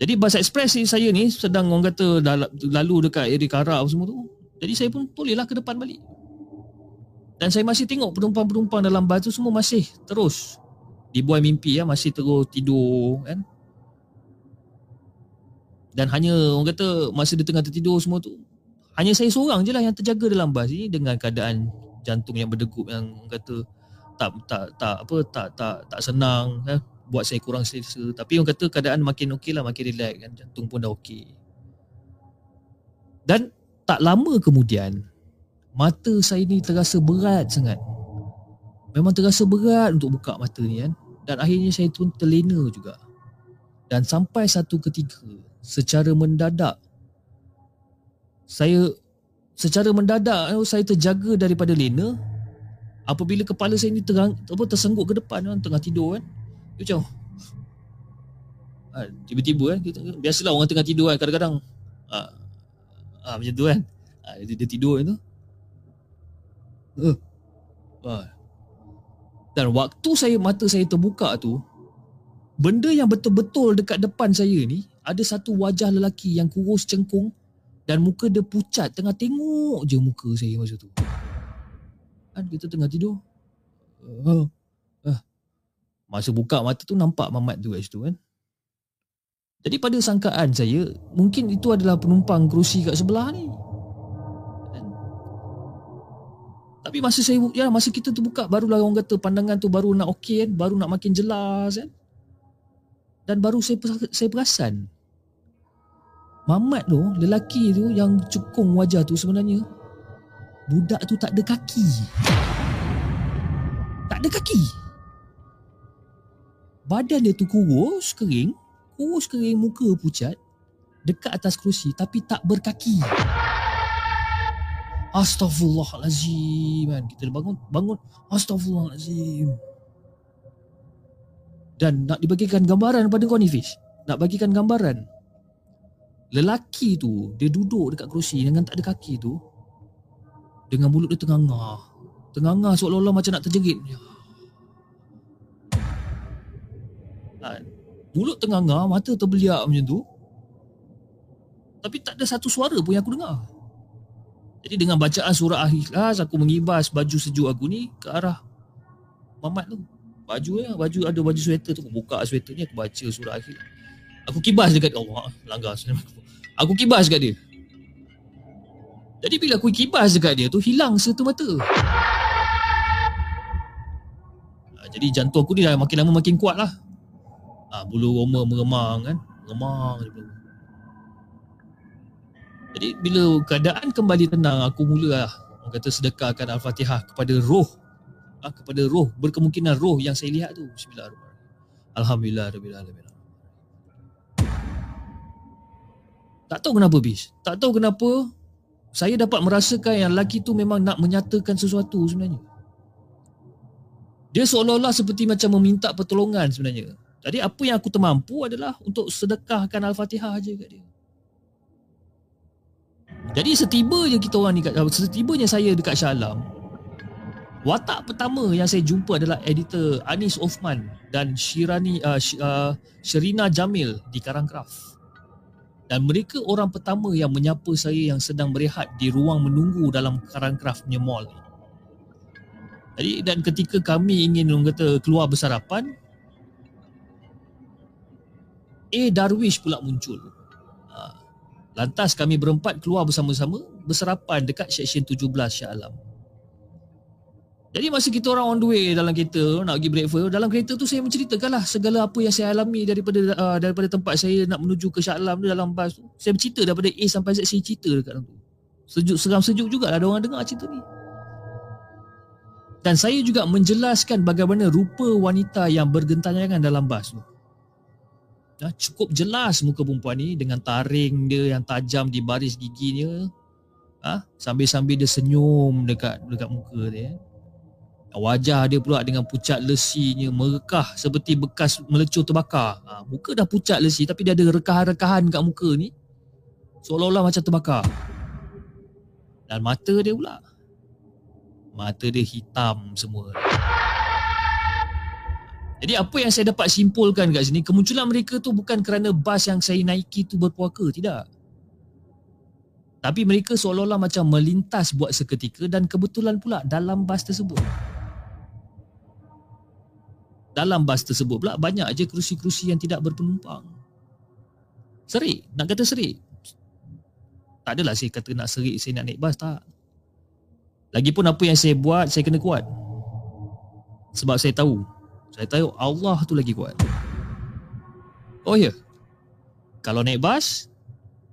Jadi bas ekspres ni saya ni sedang orang kata lalu dekat area Karak apa semua tu. Jadi saya pun tolehlah ke depan balik. Dan saya masih tengok penumpang-penumpang dalam bas tu semua masih terus dibuai mimpi ya, masih terus tidur kan. Dan hanya orang kata masa dia tengah tertidur semua tu hanya saya seorang je lah yang terjaga dalam bas ni dengan keadaan jantung yang berdegup yang orang kata tak tak tak apa tak tak tak senang kan buat saya kurang selesa. Tapi orang kata keadaan makin okey lah makin relax kan. Jantung pun dah okey. Dan tak lama kemudian mata saya ni terasa berat sangat. Memang terasa berat untuk buka mata ni kan. Dan akhirnya saya pun terlena juga. Dan sampai satu ketika secara mendadak saya secara mendadak eh, saya terjaga daripada lena. Apabila kepala saya ni terang, apa tersengguk ke depan kan tengah tidur kan macam ha, tiba-tiba kan kita, biasalah orang tengah tidur kan kadang-kadang ha, ha, macam tu kan? Ha, dia, dia tidur kan tu. Uh, ha. dan waktu saya mata saya terbuka tu benda yang betul-betul dekat depan saya ni ada satu wajah lelaki yang kurus cengkung dan muka dia pucat tengah tengok je muka saya masa tu. Kan kita tengah tidur. Uh. Masa buka mata tu nampak mamat tu kat situ kan jadi pada sangkaan saya mungkin itu adalah penumpang kerusi kat sebelah ni kan? tapi masa saya ya masa kita tu buka barulah orang kata pandangan tu baru nak okey kan baru nak makin jelas kan dan baru saya saya perasan Mamat tu, lelaki tu yang cekung wajah tu sebenarnya budak tu tak ada kaki. Tak ada kaki. Badan dia tu kurus, kering, kurus kering, muka pucat, dekat atas kerusi tapi tak berkaki. Astaghfirullahalazim kan. Kita bangun, bangun. Astaghfirullahalazim. Dan nak dibagikan gambaran pada kau ni Fish. Nak bagikan gambaran lelaki tu dia duduk dekat kerusi dengan tak ada kaki tu dengan mulut dia tengah-ngah tengah-ngah seolah-olah macam nak terjerit Mulut tengah-ngah, mata terbeliak macam tu. Tapi tak ada satu suara pun yang aku dengar. Jadi dengan bacaan surah Al-Ikhlas, aku mengibas baju sejuk aku ni ke arah Mamat tu. Baju ya, baju ada baju sweater tu. Aku buka sweater ni, aku baca surah Al-Ikhlas. Aku kibas dekat Allah. Langgar. Aku kibas dekat dia. Jadi bila aku kibas dekat dia tu, hilang serta mata. Ha, jadi jantung aku ni dah makin lama makin kuat lah. Ha, bulu roma meremang kan. Meremang je bulu. Jadi bila keadaan kembali tenang, aku mula lah orang kata sedekahkan Al-Fatihah kepada roh. Ha, kepada roh. Berkemungkinan roh yang saya lihat tu. Bismillahirrahmanirrahim. Alhamdulillah. Rabbil Alamin. Tak tahu kenapa bis. Tak tahu kenapa saya dapat merasakan yang lelaki tu memang nak menyatakan sesuatu sebenarnya. Dia seolah-olah seperti macam meminta pertolongan sebenarnya. Jadi apa yang aku termampu adalah untuk sedekahkan Al-Fatihah aja kat dia. Jadi setibanya kita orang ni setibanya saya dekat Shah Alam, watak pertama yang saya jumpa adalah editor Anis Osman dan Shirani uh, uh, Sherina Jamil di Karangcraft. Dan mereka orang pertama yang menyapa saya yang sedang berehat di ruang menunggu dalam Karangcraft punya mall. Jadi dan ketika kami ingin kata keluar bersarapan A Darwish pula muncul. Ha. Lantas kami berempat keluar bersama-sama bersarapan dekat seksyen 17 Shah Alam. Jadi masa kita orang on the way dalam kereta nak pergi breakfast, dalam kereta tu saya menceritakanlah segala apa yang saya alami daripada uh, daripada tempat saya nak menuju ke Shah Alam tu dalam bas tu. Saya bercerita daripada A sampai Z saya cerita dekat dalam tu. Sejuk seram sejuk jugalah ada orang dengar cerita ni. Dan saya juga menjelaskan bagaimana rupa wanita yang bergentangan dalam bas tu. Ya, cukup jelas muka perempuan ni dengan taring dia yang tajam di baris giginya. Ha? Sambil-sambil dia senyum dekat dekat muka dia. Wajah dia pula dengan pucat lesinya merekah seperti bekas melecur terbakar. Ha, muka dah pucat lesi tapi dia ada rekahan-rekahan kat muka ni. Seolah-olah macam terbakar. Dan mata dia pula. Mata dia hitam semua. Jadi apa yang saya dapat simpulkan kat sini, kemunculan mereka tu bukan kerana bas yang saya naiki tu berpuaka, tidak. Tapi mereka seolah-olah macam melintas buat seketika dan kebetulan pula dalam bas tersebut dalam bas tersebut pula banyak aja kerusi-kerusi yang tidak berpenumpang. Serik, nak kata serik. Tak adalah saya kata nak serik saya nak naik bas tak. Lagipun apa yang saya buat saya kena kuat. Sebab saya tahu, saya tahu Allah tu lagi kuat. Oh ya. Kalau naik bas,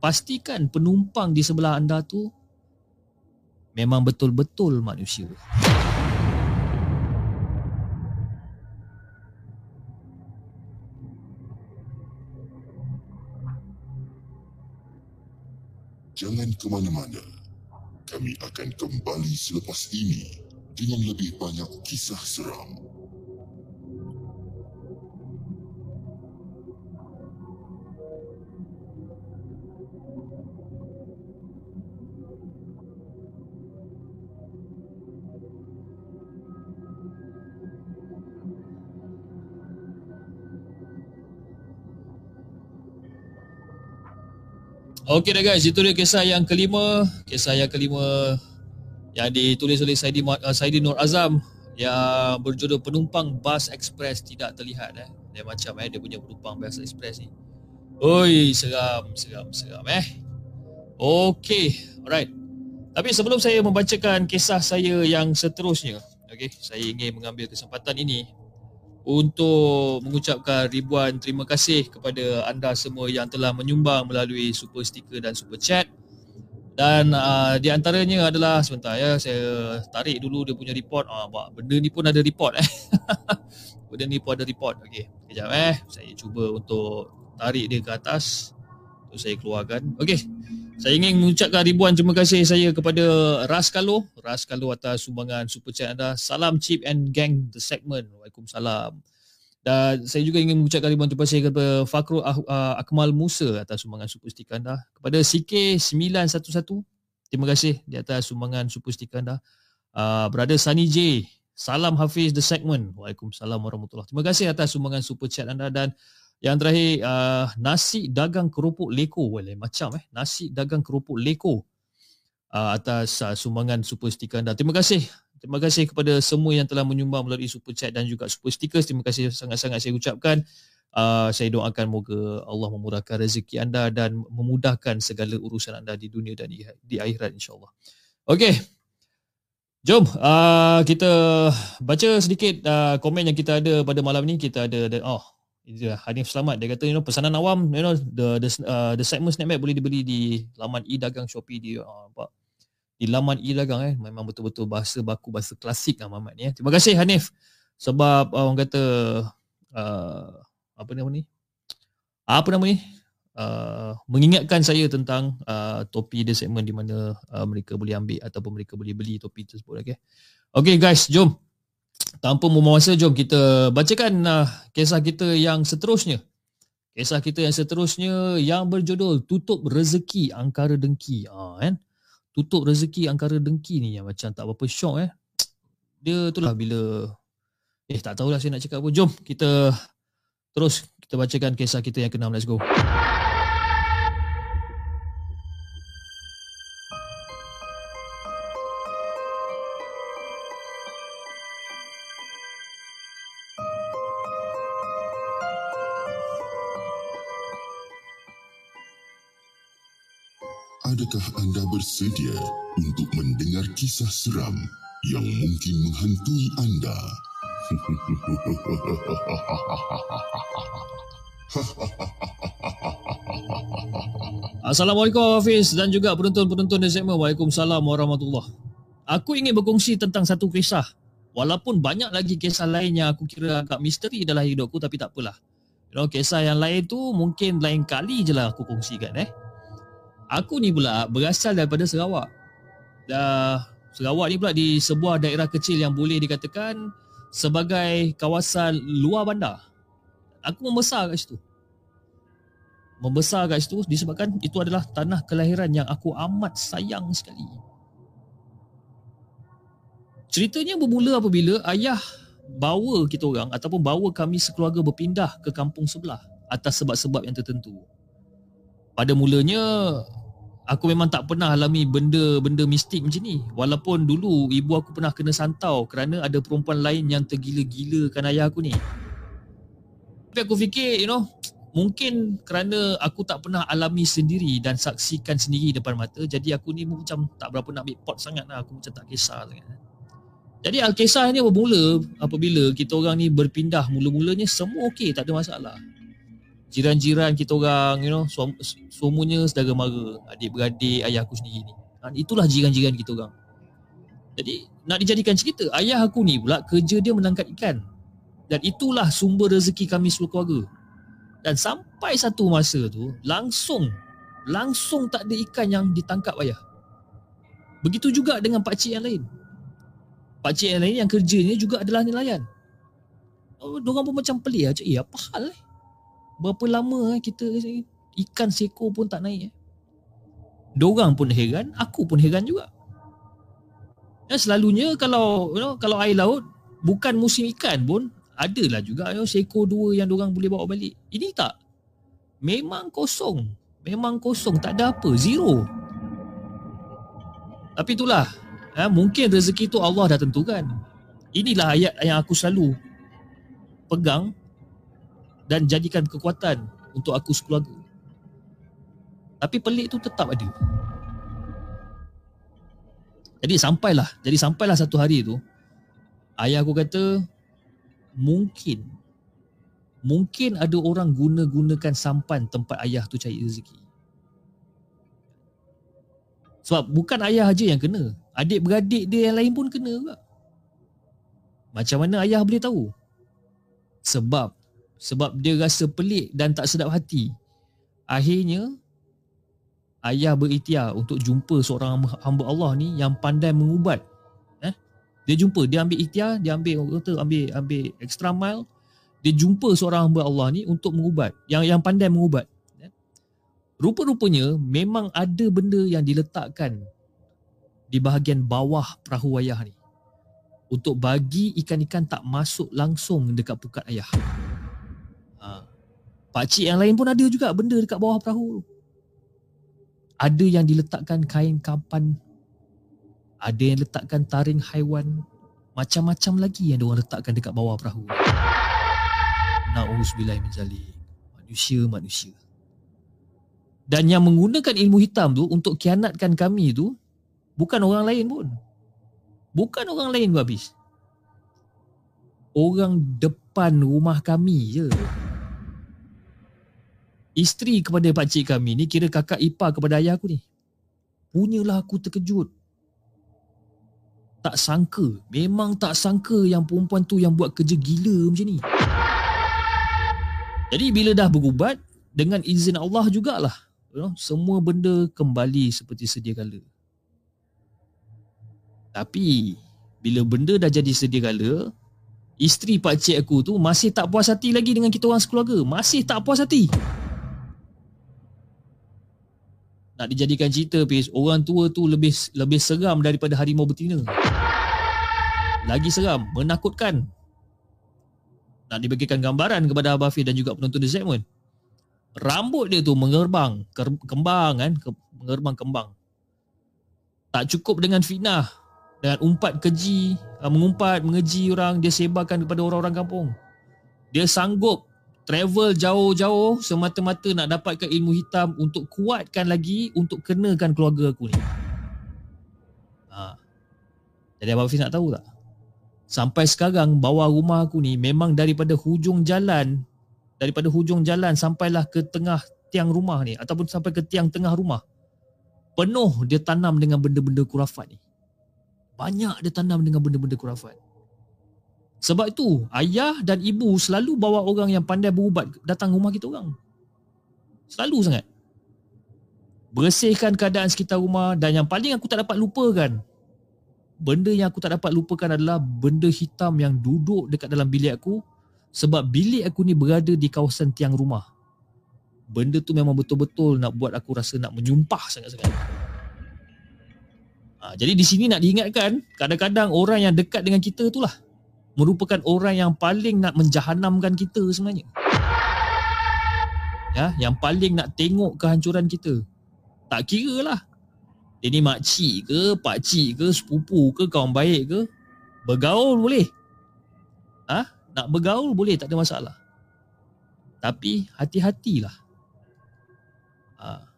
pastikan penumpang di sebelah anda tu memang betul-betul manusia. Jangan ke mana-mana. Kami akan kembali selepas ini dengan lebih banyak kisah seram. Okey dah guys, itu dia kisah yang kelima. Kisah yang kelima yang ditulis oleh Saidi, uh, Saidi Nur Azam yang berjudul penumpang bas ekspres tidak terlihat eh. Dia macam eh dia punya penumpang bas ekspres ni. Oi, seram, seram, seram eh. Okey, alright. Tapi sebelum saya membacakan kisah saya yang seterusnya, okey, saya ingin mengambil kesempatan ini untuk mengucapkan ribuan terima kasih kepada anda semua yang telah menyumbang melalui super sticker dan super chat. Dan uh, di antaranya adalah sebentar ya saya tarik dulu dia punya report. Ah uh, benda ni pun ada report eh. Benda ni pun ada report. Okey kejap eh. Saya cuba untuk tarik dia ke atas. Untuk saya keluarkan. Okey saya ingin mengucapkan ribuan terima kasih saya kepada Ras Kalo. Ras Kalo atas sumbangan super chat anda. Salam Chip and Gang The Segment. Waalaikumsalam. Dan saya juga ingin mengucapkan ribuan terima kasih kepada Fakru ah, Akmal Musa atas sumbangan super stiker anda. Kepada CK911, terima kasih di atas sumbangan super stiker anda. Uh, Brother Sunny J, salam Hafiz The Segment. Waalaikumsalam warahmatullahi Terima kasih atas sumbangan super chat anda dan Yang terakhir uh, nasi dagang keropok leko boleh macam eh nasi dagang keropok leko uh, atas uh, sumbangan super sticker anda. Terima kasih. Terima kasih kepada semua yang telah menyumbang melalui super chat dan juga super stickers. Terima kasih sangat-sangat saya ucapkan. Uh, saya doakan moga Allah memurahkan rezeki anda dan memudahkan segala urusan anda di dunia dan di, akhirat insyaAllah. Okey. Jom uh, kita baca sedikit uh, komen yang kita ada pada malam ni. Kita ada, ada oh Hanif Selamat dia kata you know pesanan awam you know the the uh, the segment snapback boleh dibeli di laman e-dagang Shopee di uh, apa di laman e-dagang eh memang betul-betul bahasa baku bahasa klasik lah Muhammad ni eh. Terima kasih Hanif sebab uh, orang kata uh, apa nama ni? Apa nama ni? Uh, mengingatkan saya tentang uh, topi dia segmen di mana uh, mereka boleh ambil ataupun mereka boleh beli topi tersebut okay. Okay guys, jom tanpa membuang masa jom kita bacakan uh, kisah kita yang seterusnya. Kisah kita yang seterusnya yang berjudul Tutup Rezeki Angkara Dengki. Ah kan? Tutup Rezeki Angkara Dengki ni yang macam tak apa syok eh. Dia tu lah bila eh tak tahulah saya nak cakap apa. Jom kita terus kita bacakan kisah kita yang keenam. Let's go. Adakah anda bersedia untuk mendengar kisah seram yang mungkin menghantui anda? Assalamualaikum Hafiz dan juga penonton-penonton di segmen Waalaikumsalam warahmatullahi Aku ingin berkongsi tentang satu kisah. Walaupun banyak lagi kisah lain yang aku kira agak misteri dalam hidupku tapi tak apalah. You know, kisah yang lain tu mungkin lain kali je lah aku kongsikan eh. Aku ni pula berasal daripada Sarawak. Dah Sarawak ni pula di sebuah daerah kecil yang boleh dikatakan sebagai kawasan luar bandar. Aku membesar kat situ. Membesar kat situ disebabkan itu adalah tanah kelahiran yang aku amat sayang sekali. Ceritanya bermula apabila ayah bawa kita orang ataupun bawa kami sekeluarga berpindah ke kampung sebelah atas sebab-sebab yang tertentu. Pada mulanya aku memang tak pernah alami benda-benda mistik macam ni. Walaupun dulu ibu aku pernah kena santau kerana ada perempuan lain yang tergila-gilakan ayah aku ni. Tapi aku fikir, you know, mungkin kerana aku tak pernah alami sendiri dan saksikan sendiri depan mata, jadi aku ni macam tak berapa nak ambil pot sangat lah. Aku macam tak kisah sangat. Jadi kisah ni bermula apabila kita orang ni berpindah mula-mulanya semua okey, tak ada masalah jiran-jiran kita orang you know semuanya saudara mara. Adik-beradik ayah aku sendiri ni. Ha, itulah jiran-jiran kita orang. Jadi nak dijadikan cerita ayah aku ni pula kerja dia menangkap ikan. Dan itulah sumber rezeki kami seluruh keluarga. Dan sampai satu masa tu langsung langsung tak ada ikan yang ditangkap ayah. Begitu juga dengan pak cik yang lain. Pak cik yang lain yang kerjanya juga adalah nelayan. Oh, Diorang pun macam pelik lah. Eh apa hal eh? Berapa lama eh, kita ikan seko pun tak naik eh. Diorang pun heran, aku pun heran juga. Ya, selalunya kalau you know, kalau air laut bukan musim ikan pun adalah juga you know, seko dua yang diorang boleh bawa balik. Ini tak. Memang kosong. Memang kosong, tak ada apa, zero. Tapi itulah, ya, mungkin rezeki tu Allah dah tentukan. Inilah ayat yang aku selalu pegang dan jadikan kekuatan untuk aku sekeluarga. Tapi pelik tu tetap ada. Jadi sampailah, jadi sampailah satu hari tu ayah aku kata mungkin mungkin ada orang guna-gunakan sampan tempat ayah tu cari rezeki. Sebab bukan ayah aja yang kena, adik-beradik dia yang lain pun kena juga. Macam mana ayah boleh tahu? Sebab sebab dia rasa pelik dan tak sedap hati. Akhirnya ayah berikhtiar untuk jumpa seorang hamba Allah ni yang pandai mengubat. Eh? Dia jumpa, dia ambil ikhtiar, dia ambil kata ambil ambil extra mile, dia jumpa seorang hamba Allah ni untuk mengubat, yang yang pandai mengubat. Eh? Rupa-rupanya memang ada benda yang diletakkan di bahagian bawah perahu ayah ni untuk bagi ikan-ikan tak masuk langsung dekat pukat ayah. Pakcik yang lain pun ada juga benda dekat bawah perahu tu. Ada yang diletakkan kain kapan. Ada yang letakkan taring haiwan. Macam-macam lagi yang diorang letakkan dekat bawah perahu. Na'udzubillah min zalik. Manusia, manusia. Dan yang menggunakan ilmu hitam tu untuk kianatkan kami tu bukan orang lain pun. Bukan orang lain pun habis. Orang depan rumah kami je. Isteri kepada pakcik kami ni kira kakak ipar kepada ayah aku ni. Punyalah aku terkejut. Tak sangka, memang tak sangka yang perempuan tu yang buat kerja gila macam ni. Jadi bila dah berubat, dengan izin Allah jugalah, you know, semua benda kembali seperti sedia kala. Tapi, bila benda dah jadi sedia kala, isteri pakcik aku tu masih tak puas hati lagi dengan kita orang sekeluarga. Masih tak puas hati. Nak dijadikan cerita, Pis, orang tua tu lebih lebih seram daripada harimau betina. Lagi seram, menakutkan. Nak dibagikan gambaran kepada Abah Hafiz dan juga penonton The Segment. Rambut dia tu mengerbang, ker- kembang kan, ke, mengerbang kembang. Tak cukup dengan fitnah, dengan umpat keji, uh, mengumpat, mengeji orang, dia sebarkan kepada orang-orang kampung. Dia sanggup travel jauh-jauh semata-mata nak dapatkan ilmu hitam untuk kuatkan lagi untuk kenakan keluarga aku ni. Ha. Jadi Abang Hafiz nak tahu tak? Sampai sekarang bawah rumah aku ni memang daripada hujung jalan daripada hujung jalan sampailah ke tengah tiang rumah ni ataupun sampai ke tiang tengah rumah. Penuh dia tanam dengan benda-benda kurafat ni. Banyak dia tanam dengan benda-benda kurafat. Sebab itu, ayah dan ibu selalu bawa orang yang pandai berubat datang rumah kita orang. Selalu sangat. Bersihkan keadaan sekitar rumah dan yang paling aku tak dapat lupakan, benda yang aku tak dapat lupakan adalah benda hitam yang duduk dekat dalam bilik aku sebab bilik aku ni berada di kawasan tiang rumah. Benda tu memang betul-betul nak buat aku rasa nak menyumpah sangat-sangat. Ha, jadi di sini nak diingatkan, kadang-kadang orang yang dekat dengan kita tu lah merupakan orang yang paling nak menjahanamkan kita sebenarnya. Ya, yang paling nak tengok kehancuran kita. Tak kira lah. Dia ni makcik ke, pakcik ke, sepupu ke, kawan baik ke. Bergaul boleh. Ha? Nak bergaul boleh, tak ada masalah. Tapi hati-hatilah. Ha.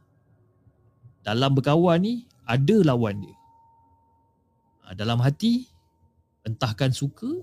Dalam berkawan ni, ada lawan dia. Ha, dalam hati, entahkan suka,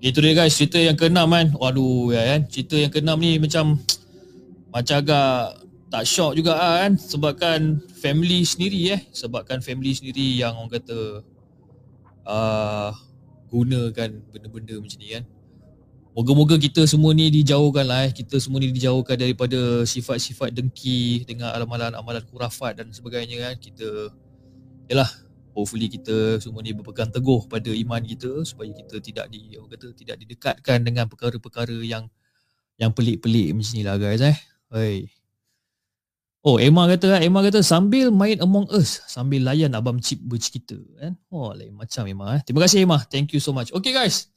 Itu dia guys, cerita yang keenam kan. Waduh ya kan. Cerita yang keenam ni macam macam agak tak shock juga ah, kan sebabkan family sendiri eh sebabkan family sendiri yang orang kata uh, gunakan benda-benda macam ni kan Moga-moga kita semua ni dijauhkan lah eh. Kita semua ni dijauhkan daripada sifat-sifat dengki dengan amalan-amalan kurafat dan sebagainya kan. Kita, yalah, hopefully kita semua ni berpegang teguh pada iman kita supaya kita tidak di, orang kata, tidak didekatkan dengan perkara-perkara yang yang pelik-pelik macam ni lah guys eh. Hey. Oh, Emma kata, Emma kata sambil main Among Us, sambil layan Abang Cip bercerita kan. Oh, lain macam Emma eh. Terima kasih Emma. Thank you so much. Okay guys.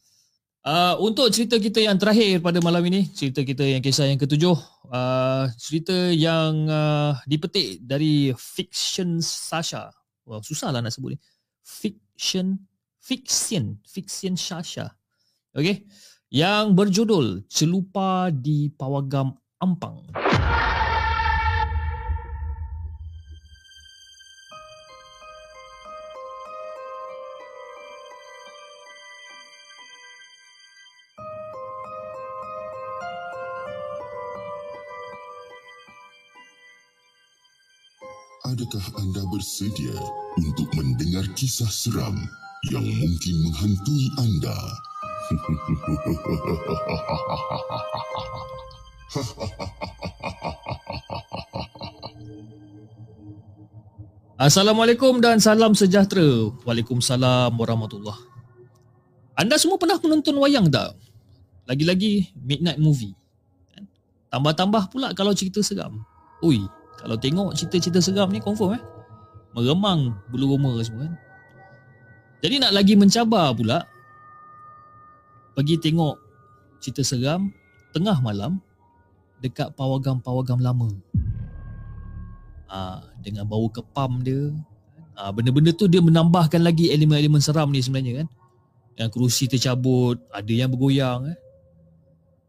Uh, untuk cerita kita yang terakhir pada malam ini, cerita kita yang kisah yang ketujuh, uh, cerita yang uh, dipetik dari Fiction Sasha. Wah, susah lah nak sebut ni. Fiction, Fiction, Fiction Sasha. Okay. Yang berjudul Celupa di Pawagam Ampang. Adakah anda bersedia untuk mendengar kisah seram yang mungkin menghantui anda? Assalamualaikum dan salam sejahtera. Waalaikumsalam warahmatullahi. Anda semua pernah menonton wayang tak? Lagi-lagi midnight movie. Kan? Tambah-tambah pula kalau cerita seram. Ui, kalau tengok cerita-cerita seram ni confirm eh. Meremang bulu roma semua kan. Jadi nak lagi mencabar pula pergi tengok cerita seram tengah malam dekat pawagam-pawagam lama. Ah, dengan bau kepam dia. Ah, benda-benda tu dia menambahkan lagi elemen-elemen seram ni sebenarnya kan. Yang kerusi tercabut, ada yang bergoyang eh.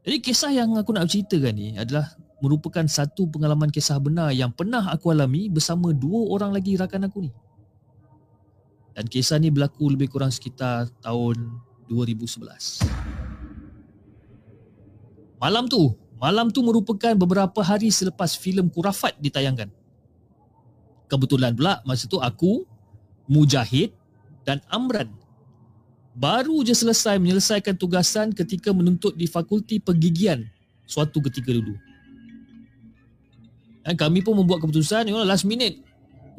Jadi kisah yang aku nak ceritakan ni adalah merupakan satu pengalaman kisah benar yang pernah aku alami bersama dua orang lagi rakan aku ni. Dan kisah ni berlaku lebih kurang sekitar tahun 2011. Malam tu, malam tu merupakan beberapa hari selepas filem Kurafat ditayangkan. Kebetulan pula masa tu aku, Mujahid dan Amran baru je selesai menyelesaikan tugasan ketika menuntut di Fakulti Pergigian suatu ketika dulu. Dan kami pun membuat keputusan you know, last minute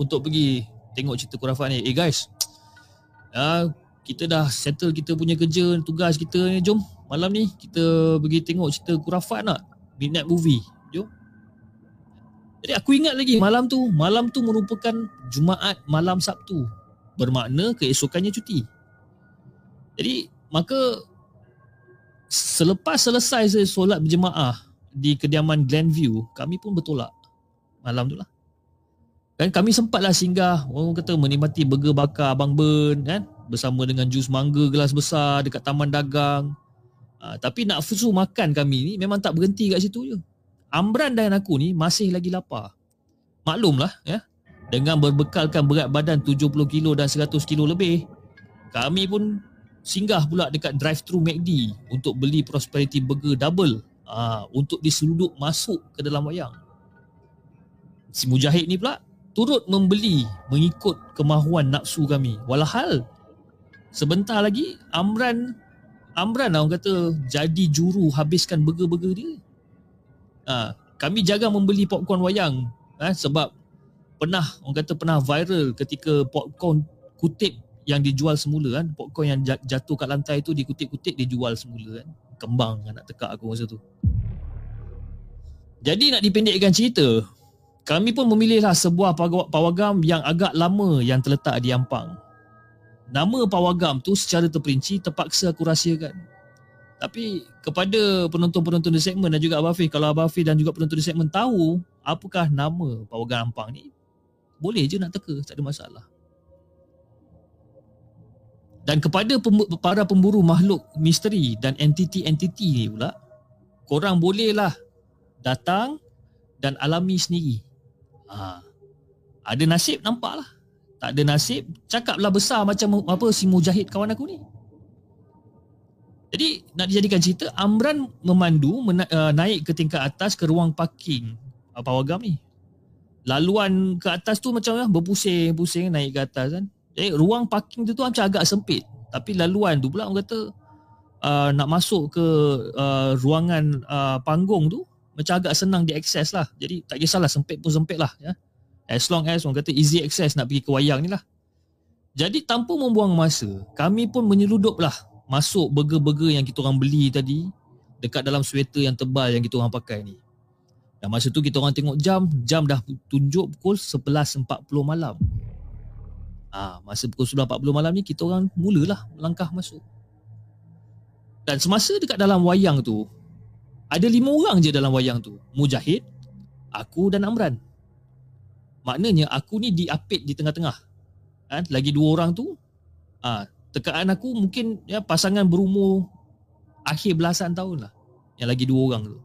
untuk pergi tengok cerita Kurafat ni. Eh guys, uh, kita dah settle kita punya kerja, tugas kita ni. Jom malam ni kita pergi tengok cerita Kurafat nak. Midnight movie. Jom. Jadi aku ingat lagi malam tu, malam tu merupakan Jumaat malam Sabtu. Bermakna keesokannya cuti. Jadi maka selepas selesai saya solat berjemaah di kediaman Glenview, kami pun bertolak malam tu lah. Dan kami sempatlah singgah, orang kata menikmati burger bakar Abang Ben kan bersama dengan jus mangga gelas besar dekat taman dagang. Ha, tapi nak fusu makan kami ni memang tak berhenti kat situ je. Amran dan aku ni masih lagi lapar. Maklumlah ya. Dengan berbekalkan berat badan 70 kilo dan 100 kilo lebih, kami pun singgah pula dekat drive-thru McD untuk beli Prosperity Burger double uh, untuk diseluduk masuk ke dalam wayang. Si Mujahid ni pula turut membeli mengikut kemahuan nafsu kami. Walhal sebentar lagi Amran Amran lah orang kata jadi juru habiskan burger-burger dia. Uh, kami jaga membeli popcorn wayang uh, sebab pernah orang kata pernah viral ketika popcorn kutip yang dijual semula kan popcorn yang jatuh kat lantai tu dikutip-kutip dijual semula kan kembang nak tekak aku masa tu jadi nak dipendekkan cerita kami pun memilihlah sebuah pawagam yang agak lama yang terletak di Ampang. Nama pawagam tu secara terperinci terpaksa aku rahsiakan. Tapi kepada penonton-penonton di segmen dan juga Abah Fih kalau Abah Fih dan juga penonton di segmen tahu apakah nama pawagam Ampang ni boleh je nak teka tak ada masalah. Dan kepada para pemburu makhluk misteri dan entiti-entiti ni pula, korang bolehlah datang dan alami sendiri. Ha. Ada nasib nampaklah. Tak ada nasib, cakaplah besar macam apa si Mujahid kawan aku ni. Jadi nak dijadikan cerita, Amran memandu mena- uh, naik ke tingkat atas ke ruang parking uh, pawagam ni. Laluan ke atas tu macam ya, berpusing-pusing naik ke atas kan. Eh, ruang parking tu, tu macam agak sempit. Tapi laluan tu pula orang kata uh, nak masuk ke uh, ruangan uh, panggung tu macam agak senang diakses lah. Jadi tak kisahlah sempit pun sempit lah. Ya. As long as orang kata easy access nak pergi ke wayang ni lah. Jadi tanpa membuang masa, kami pun menyeludup lah masuk burger-burger yang kita orang beli tadi dekat dalam sweater yang tebal yang kita orang pakai ni. Dan masa tu kita orang tengok jam, jam dah tunjuk pukul 11.40 malam. Ha, masa pukul 11.40 malam ni kita orang mulalah melangkah masuk. Dan semasa dekat dalam wayang tu, ada lima orang je dalam wayang tu. Mujahid, aku dan Amran. Maknanya aku ni diapit di tengah-tengah. Ha, lagi dua orang tu, ha, tekaan aku mungkin ya pasangan berumur akhir belasan tahun lah. Yang lagi dua orang tu.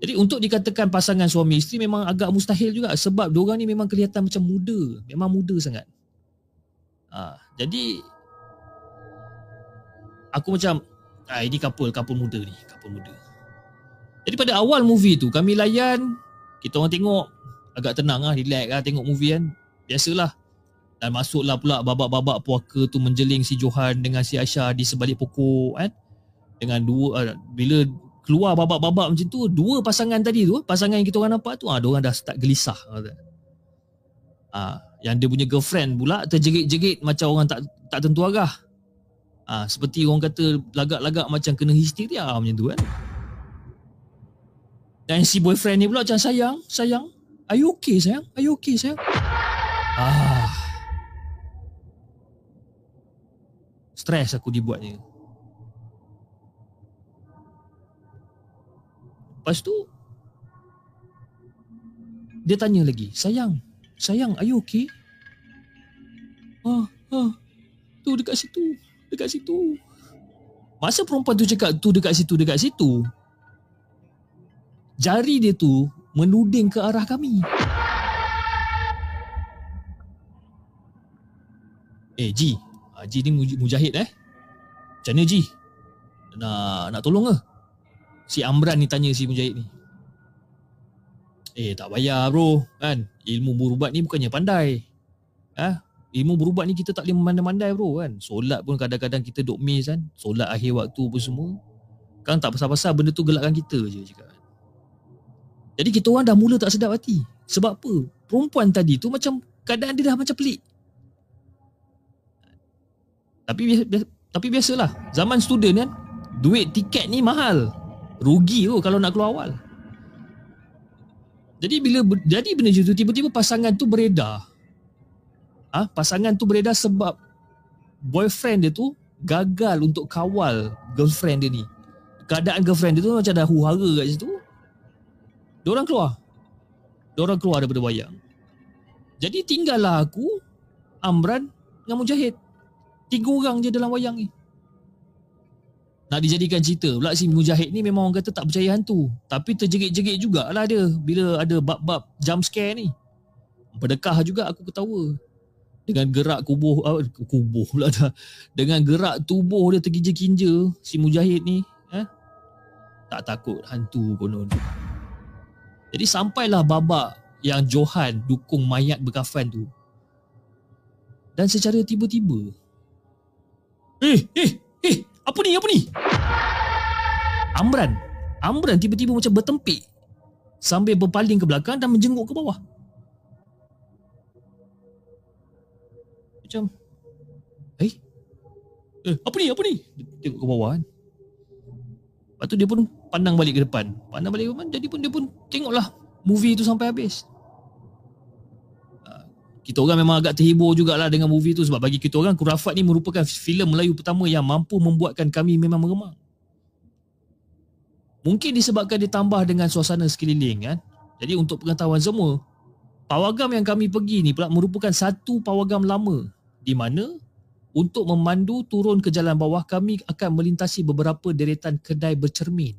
Jadi untuk dikatakan pasangan suami isteri memang agak mustahil juga sebab dua orang ni memang kelihatan macam muda, memang muda sangat. Ha, jadi aku macam ah ini couple, couple muda ni, couple muda. Jadi pada awal movie tu kami layan, kita orang tengok agak tenang lah, relax lah tengok movie kan. Biasalah. Dan masuklah pula babak-babak puaka tu menjeling si Johan dengan si Aisyah di sebalik pokok kan. Dengan dua, uh, bila keluar babak-babak macam tu dua pasangan tadi tu pasangan yang kita orang nampak tu ah ha, orang dah start gelisah. Ah, yang dia punya girlfriend pula terjerit-jerit macam orang tak tak tentu arah. Ah, seperti orang kata lagak-lagak macam kena histeria macam tu kan. Dan si boyfriend ni pula macam sayang, sayang. Are you okay sayang? Are you okay sayang? Ah. Stres aku dibuatnya. Lepas tu dia tanya lagi, sayang, sayang, are you okay? Ah, ah, tu dekat situ, dekat situ. Masa perempuan tu cakap tu dekat situ, dekat situ, jari dia tu menuding ke arah kami. Eh, Ji. Ah, Ji ni muj- mujahid eh. Macam mana Ji? Nak, nak tolong ke? Si Amran ni tanya si mujahid ni. Eh, tak payah bro. Kan? Ilmu berubat ni bukannya pandai. Ha? Ilmu berubat ni kita tak boleh memandai-mandai bro kan. Solat pun kadang-kadang kita duk miss kan. Solat akhir waktu pun semua. Kan tak pasal-pasal benda tu gelakkan kita je cakap. kan. Jadi kita orang dah mula tak sedap hati. Sebab apa? Perempuan tadi tu macam keadaan dia dah macam pelik. Tapi biasa, biasa, tapi biasalah. Zaman student kan, duit tiket ni mahal. Rugi tu kalau nak keluar awal. Jadi bila jadi benda tu tiba-tiba pasangan tu beredar. Ah, ha? pasangan tu beredar sebab boyfriend dia tu gagal untuk kawal girlfriend dia ni. Keadaan girlfriend dia tu macam dah huru-hara kat situ. Diorang keluar. Diorang keluar daripada wayang. Jadi tinggallah aku, Amran dengan Mujahid. Tiga orang je dalam wayang ni. Nak dijadikan cerita pula si Mujahid ni memang orang kata tak percaya hantu. Tapi terjerit-jerit jugalah dia bila ada bab-bab jump scare ni. Berdekah juga aku ketawa. Dengan gerak kubuh, uh, kubuh pula dah. Dengan gerak tubuh dia terkinja-kinja si Mujahid ni. Eh? Tak takut hantu konon. Jadi sampailah babak yang Johan dukung mayat berkafan tu. Dan secara tiba-tiba. Eh, eh, eh, apa ni, apa ni? Amran. Amran tiba-tiba macam bertempik. Sambil berpaling ke belakang dan menjenguk ke bawah. Macam, eh, eh, apa ni, apa ni? Dia tengok ke bawah kan. Lepas tu dia pun pandang balik ke depan. Pandang balik ke depan, jadi pun dia pun tengoklah movie tu sampai habis. Ah, Kita orang memang agak terhibur jugalah dengan movie tu sebab bagi kita orang Kurafat ni merupakan filem Melayu pertama yang mampu membuatkan kami memang meremang. Mungkin disebabkan ditambah dengan suasana sekeliling kan. Jadi untuk pengetahuan semua, pawagam yang kami pergi ni pula merupakan satu pawagam lama di mana untuk memandu turun ke jalan bawah kami akan melintasi beberapa deretan kedai bercermin.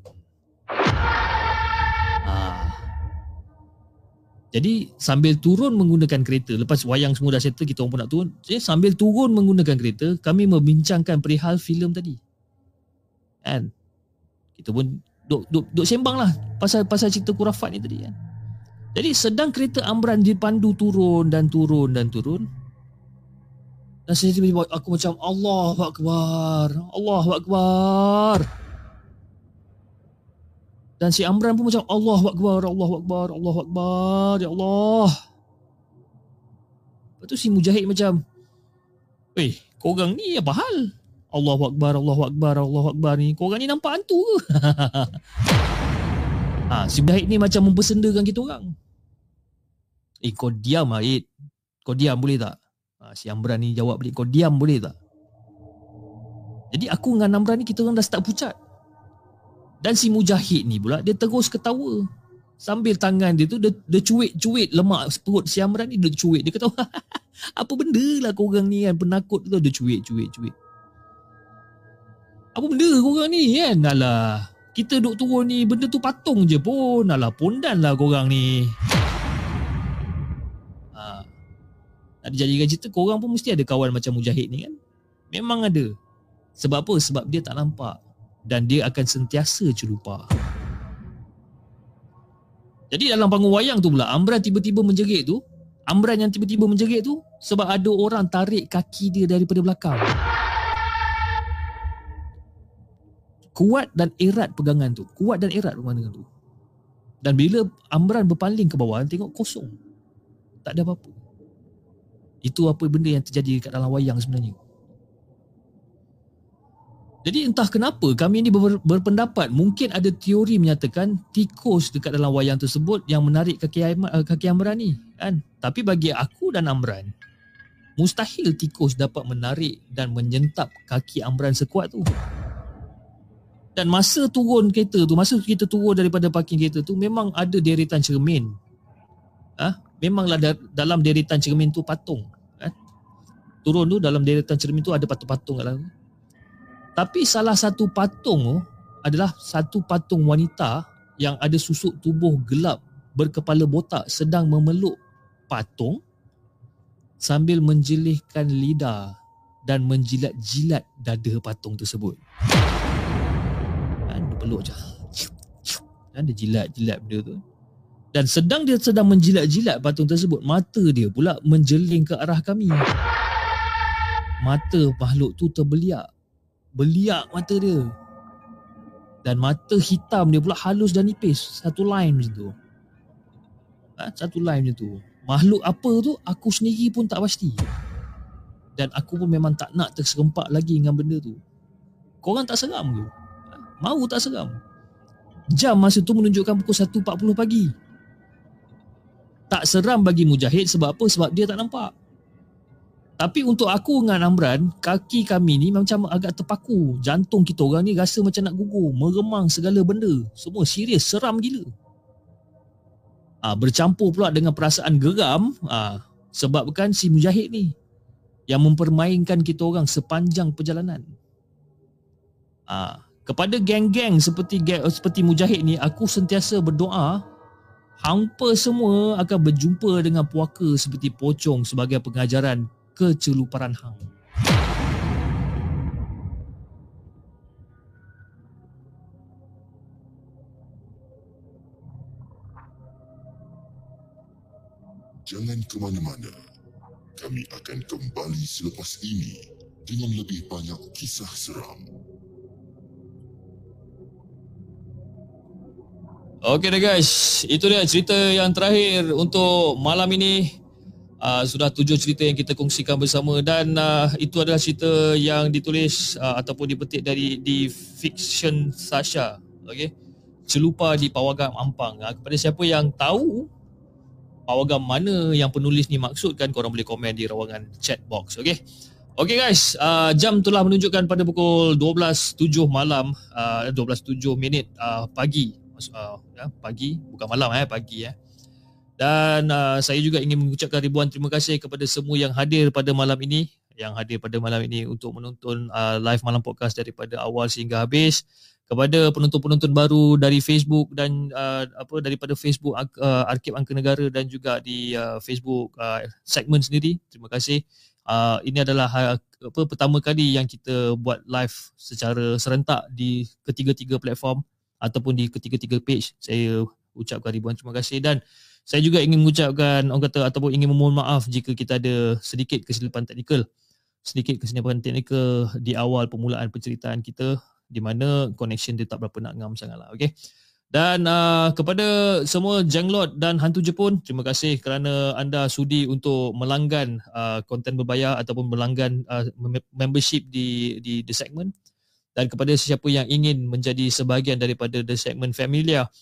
Ah. Jadi sambil turun menggunakan kereta Lepas wayang semua dah settle Kita orang pun nak turun Jadi sambil turun menggunakan kereta Kami membincangkan perihal filem tadi Kan Kita pun duk, duk, duk sembang lah Pasal, pasal cerita kurafat ni tadi kan Jadi sedang kereta Amran dipandu turun dan turun dan turun Dan saya tiba-tiba aku macam Allah Akbar Allah Akbar dan si Amran pun macam Allah Akbar, Allah Akbar, Allah Akbar, Ya Allah. Lepas tu si Mujahid macam, Eh, korang ni apa hal? Allah Akbar, Allah Akbar, Allah Akbar ni. Korang ni nampak hantu ke? ha, si Mujahid ni macam mempersendakan kita orang. Eh, kau diam lah, Id. Kau diam boleh tak? Si Amran ni jawab balik, kau diam boleh tak? Jadi aku dengan Amran ni kita orang dah start pucat. Dan si Mujahid ni pula dia terus ketawa. Sambil tangan dia tu dia, dia cuit-cuit lemak perut si Amran ni dia cuit. Dia kata apa benda lah korang ni kan penakut tu dia cuit-cuit-cuit. Apa benda korang ni kan? Alah, kita duk turun ni benda tu patung je pun. Alah, pondan lah korang ni. Nak dijadikan cerita korang pun mesti ada kawan macam Mujahid ni kan? Memang ada. Sebab apa? Sebab dia tak nampak dan dia akan sentiasa celupa. Jadi dalam panggung wayang tu pula Amran tiba-tiba menjerit tu Amran yang tiba-tiba menjerit tu Sebab ada orang tarik kaki dia daripada belakang Kuat dan erat pegangan tu Kuat dan erat pegangan tu Dan bila Amran berpaling ke bawah Tengok kosong Tak ada apa-apa Itu apa benda yang terjadi dekat dalam wayang sebenarnya. Jadi entah kenapa kami ini ber, berpendapat mungkin ada teori menyatakan tikus dekat dalam wayang tersebut yang menarik kaki, uh, kaki Amran ni kan. Tapi bagi aku dan Amran mustahil tikus dapat menarik dan menyentap kaki Amran sekuat tu. Dan masa turun kereta tu, masa kita turun daripada parking kereta tu memang ada deretan cermin. Ah, ha? memanglah da- dalam deretan cermin tu patung. Turun tu dalam deretan cermin tu ada patung-patung kat dalam. Tapi salah satu patung tu adalah satu patung wanita yang ada susuk tubuh gelap berkepala botak sedang memeluk patung sambil menjelihkan lidah dan menjilat-jilat dada patung tersebut. Kan dia peluk je. Dan dia jilat-jilat benda tu. Dan sedang dia sedang menjilat-jilat patung tersebut, mata dia pula menjeling ke arah kami. Mata makhluk tu terbeliak. Beliak mata dia. Dan mata hitam dia pula halus dan nipis. Satu line macam tu. Ha, Satu line macam tu. Makhluk apa tu aku sendiri pun tak pasti. Dan aku pun memang tak nak terserempak lagi dengan benda tu. Korang tak seram ke? Ha, mau tak seram? Jam masa tu menunjukkan pukul 1.40 pagi. Tak seram bagi Mujahid sebab apa? Sebab dia tak nampak tapi untuk aku dengan Amran, kaki kami ni macam agak terpaku. Jantung kita orang ni rasa macam nak gugur. Meremang segala benda. Semua serius, seram gila. Ah bercampur pula dengan perasaan geram ah sebabkan si Mujahid ni yang mempermainkan kita orang sepanjang perjalanan. Ah kepada geng-geng seperti seperti Mujahid ni aku sentiasa berdoa hampa semua akan berjumpa dengan puaka seperti pocong sebagai pengajaran keceluparan hang. Jangan ke mana-mana. Kami akan kembali selepas ini dengan lebih banyak kisah seram. Okey dah guys, itu dia cerita yang terakhir untuk malam ini uh, sudah tujuh cerita yang kita kongsikan bersama dan uh, itu adalah cerita yang ditulis uh, ataupun dipetik dari di fiction Sasha. Okey? Celupa di Pawagam Ampang. Uh, kepada siapa yang tahu Pawagam mana yang penulis ni maksudkan korang boleh komen di rawangan chat box. Okey? Okey guys, uh, jam telah menunjukkan pada pukul 12.07 malam, uh, 12.07 minit uh, pagi. Uh, ya, pagi, bukan malam eh, pagi eh. Dan uh, saya juga ingin mengucapkan ribuan terima kasih kepada semua yang hadir pada malam ini, yang hadir pada malam ini untuk menonton uh, live malam podcast daripada awal sehingga habis. Kepada penonton-penonton baru dari Facebook dan uh, apa daripada Facebook uh, Arkib Angka Negara dan juga di uh, Facebook uh, segmen sendiri. Terima kasih. Uh, ini adalah uh, apa pertama kali yang kita buat live secara serentak di ketiga-tiga platform ataupun di ketiga-tiga page. Saya ucapkan ribuan terima kasih dan saya juga ingin mengucapkan orang kata ataupun ingin memohon maaf jika kita ada sedikit kesilapan teknikal sedikit kesilapan teknikal di awal permulaan penceritaan kita di mana connection dia tak berapa nak ngam sangatlah okey dan uh, kepada semua Jenglot dan Hantu Jepun, terima kasih kerana anda sudi untuk melanggan uh, konten berbayar ataupun melanggan uh, membership di di The Segment. Dan kepada sesiapa yang ingin menjadi sebahagian daripada The Segment Familia,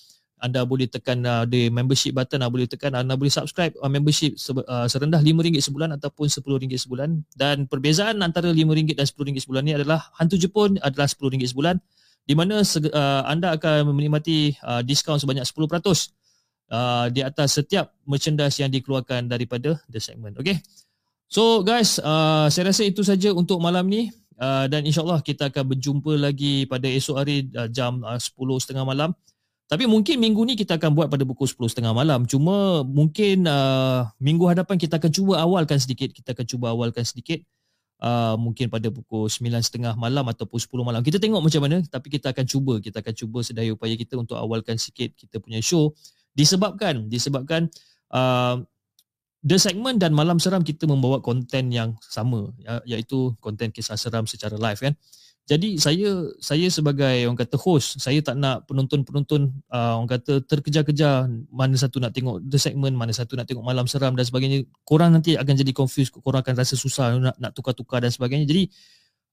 anda boleh tekan uh, di membership button anda boleh tekan anda boleh subscribe uh, membership se- uh, serendah RM5 sebulan ataupun RM10 sebulan. Dan perbezaan antara RM5 dan RM10 sebulan ni adalah hantu Jepun adalah RM10 sebulan di mana uh, anda akan menikmati uh, diskaun sebanyak 10% uh, di atas setiap merchandise yang dikeluarkan daripada the segment. Okay so guys uh, saya rasa itu saja untuk malam ni. Uh, dan insyaallah kita akan berjumpa lagi pada esok hari uh, jam uh, 10.30 malam tapi mungkin minggu ni kita akan buat pada pukul 10.30 malam. Cuma mungkin uh, minggu hadapan kita akan cuba awalkan sedikit. Kita akan cuba awalkan sedikit. Uh, mungkin pada pukul 9.30 malam ataupun 10 malam. Kita tengok macam mana. Tapi kita akan cuba. Kita akan cuba sedaya upaya kita untuk awalkan sikit kita punya show. Disebabkan, disebabkan uh, The Segment dan Malam Seram kita membawa konten yang sama. Ya, iaitu konten kisah seram secara live kan. Jadi saya saya sebagai orang kata host, saya tak nak penonton-penonton uh, orang kata terkejar-kejar mana satu nak tengok the segment, mana satu nak tengok malam seram dan sebagainya. Korang nanti akan jadi confused, korang akan rasa susah nak nak tukar-tukar dan sebagainya. Jadi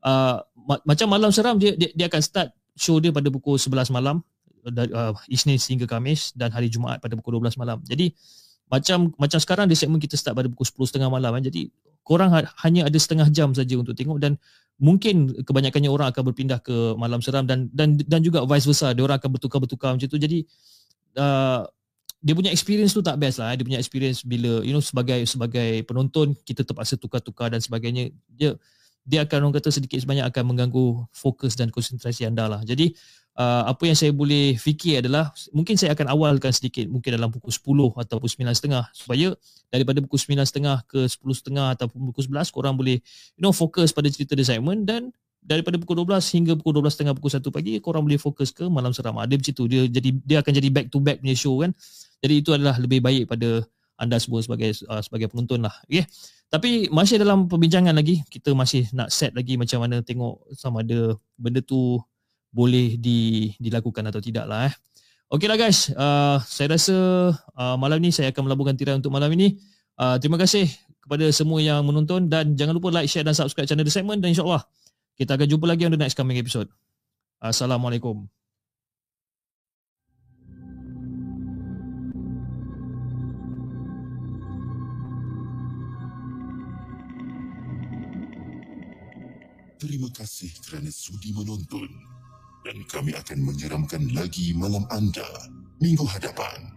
uh, ma- macam malam seram dia, dia dia akan start show dia pada pukul 11 malam dari uh, Isnin hingga Khamis dan hari Jumaat pada pukul 12 malam. Jadi macam macam sekarang di segmen kita start pada pukul 10.30 malam kan. Jadi korang ha- hanya ada setengah jam saja untuk tengok dan mungkin kebanyakannya orang akan berpindah ke malam seram dan dan dan juga vice versa. Dia orang akan bertukar-bertukar macam tu. Jadi uh, dia punya experience tu tak best lah eh. dia punya experience bila you know sebagai sebagai penonton kita terpaksa tukar-tukar dan sebagainya dia dia akan orang kata sedikit sebanyak akan mengganggu fokus dan konsentrasi anda lah. Jadi uh, apa yang saya boleh fikir adalah mungkin saya akan awalkan sedikit mungkin dalam pukul 10 ataupun 9.30 supaya daripada pukul 9.30 ke 10.30 ataupun pukul 11 korang boleh you know fokus pada cerita The Simon dan daripada pukul 12 hingga pukul 12.30 pukul 1 pagi korang boleh fokus ke malam seram ada macam tu dia jadi dia akan jadi back to back punya show kan jadi itu adalah lebih baik pada anda semua sebagai uh, sebagai penonton lah okay. tapi masih dalam perbincangan lagi kita masih nak set lagi macam mana tengok sama ada benda tu boleh di, dilakukan atau tidak lah eh Okey lah guys, uh, saya rasa uh, malam ni saya akan melabuhkan tirai untuk malam ini. Uh, terima kasih kepada semua yang menonton dan jangan lupa like, share dan subscribe channel The Segment dan insyaAllah kita akan jumpa lagi on the next coming episode. Assalamualaikum. Terima kasih kerana sudi menonton dan kami akan menyeramkan lagi malam anda minggu hadapan.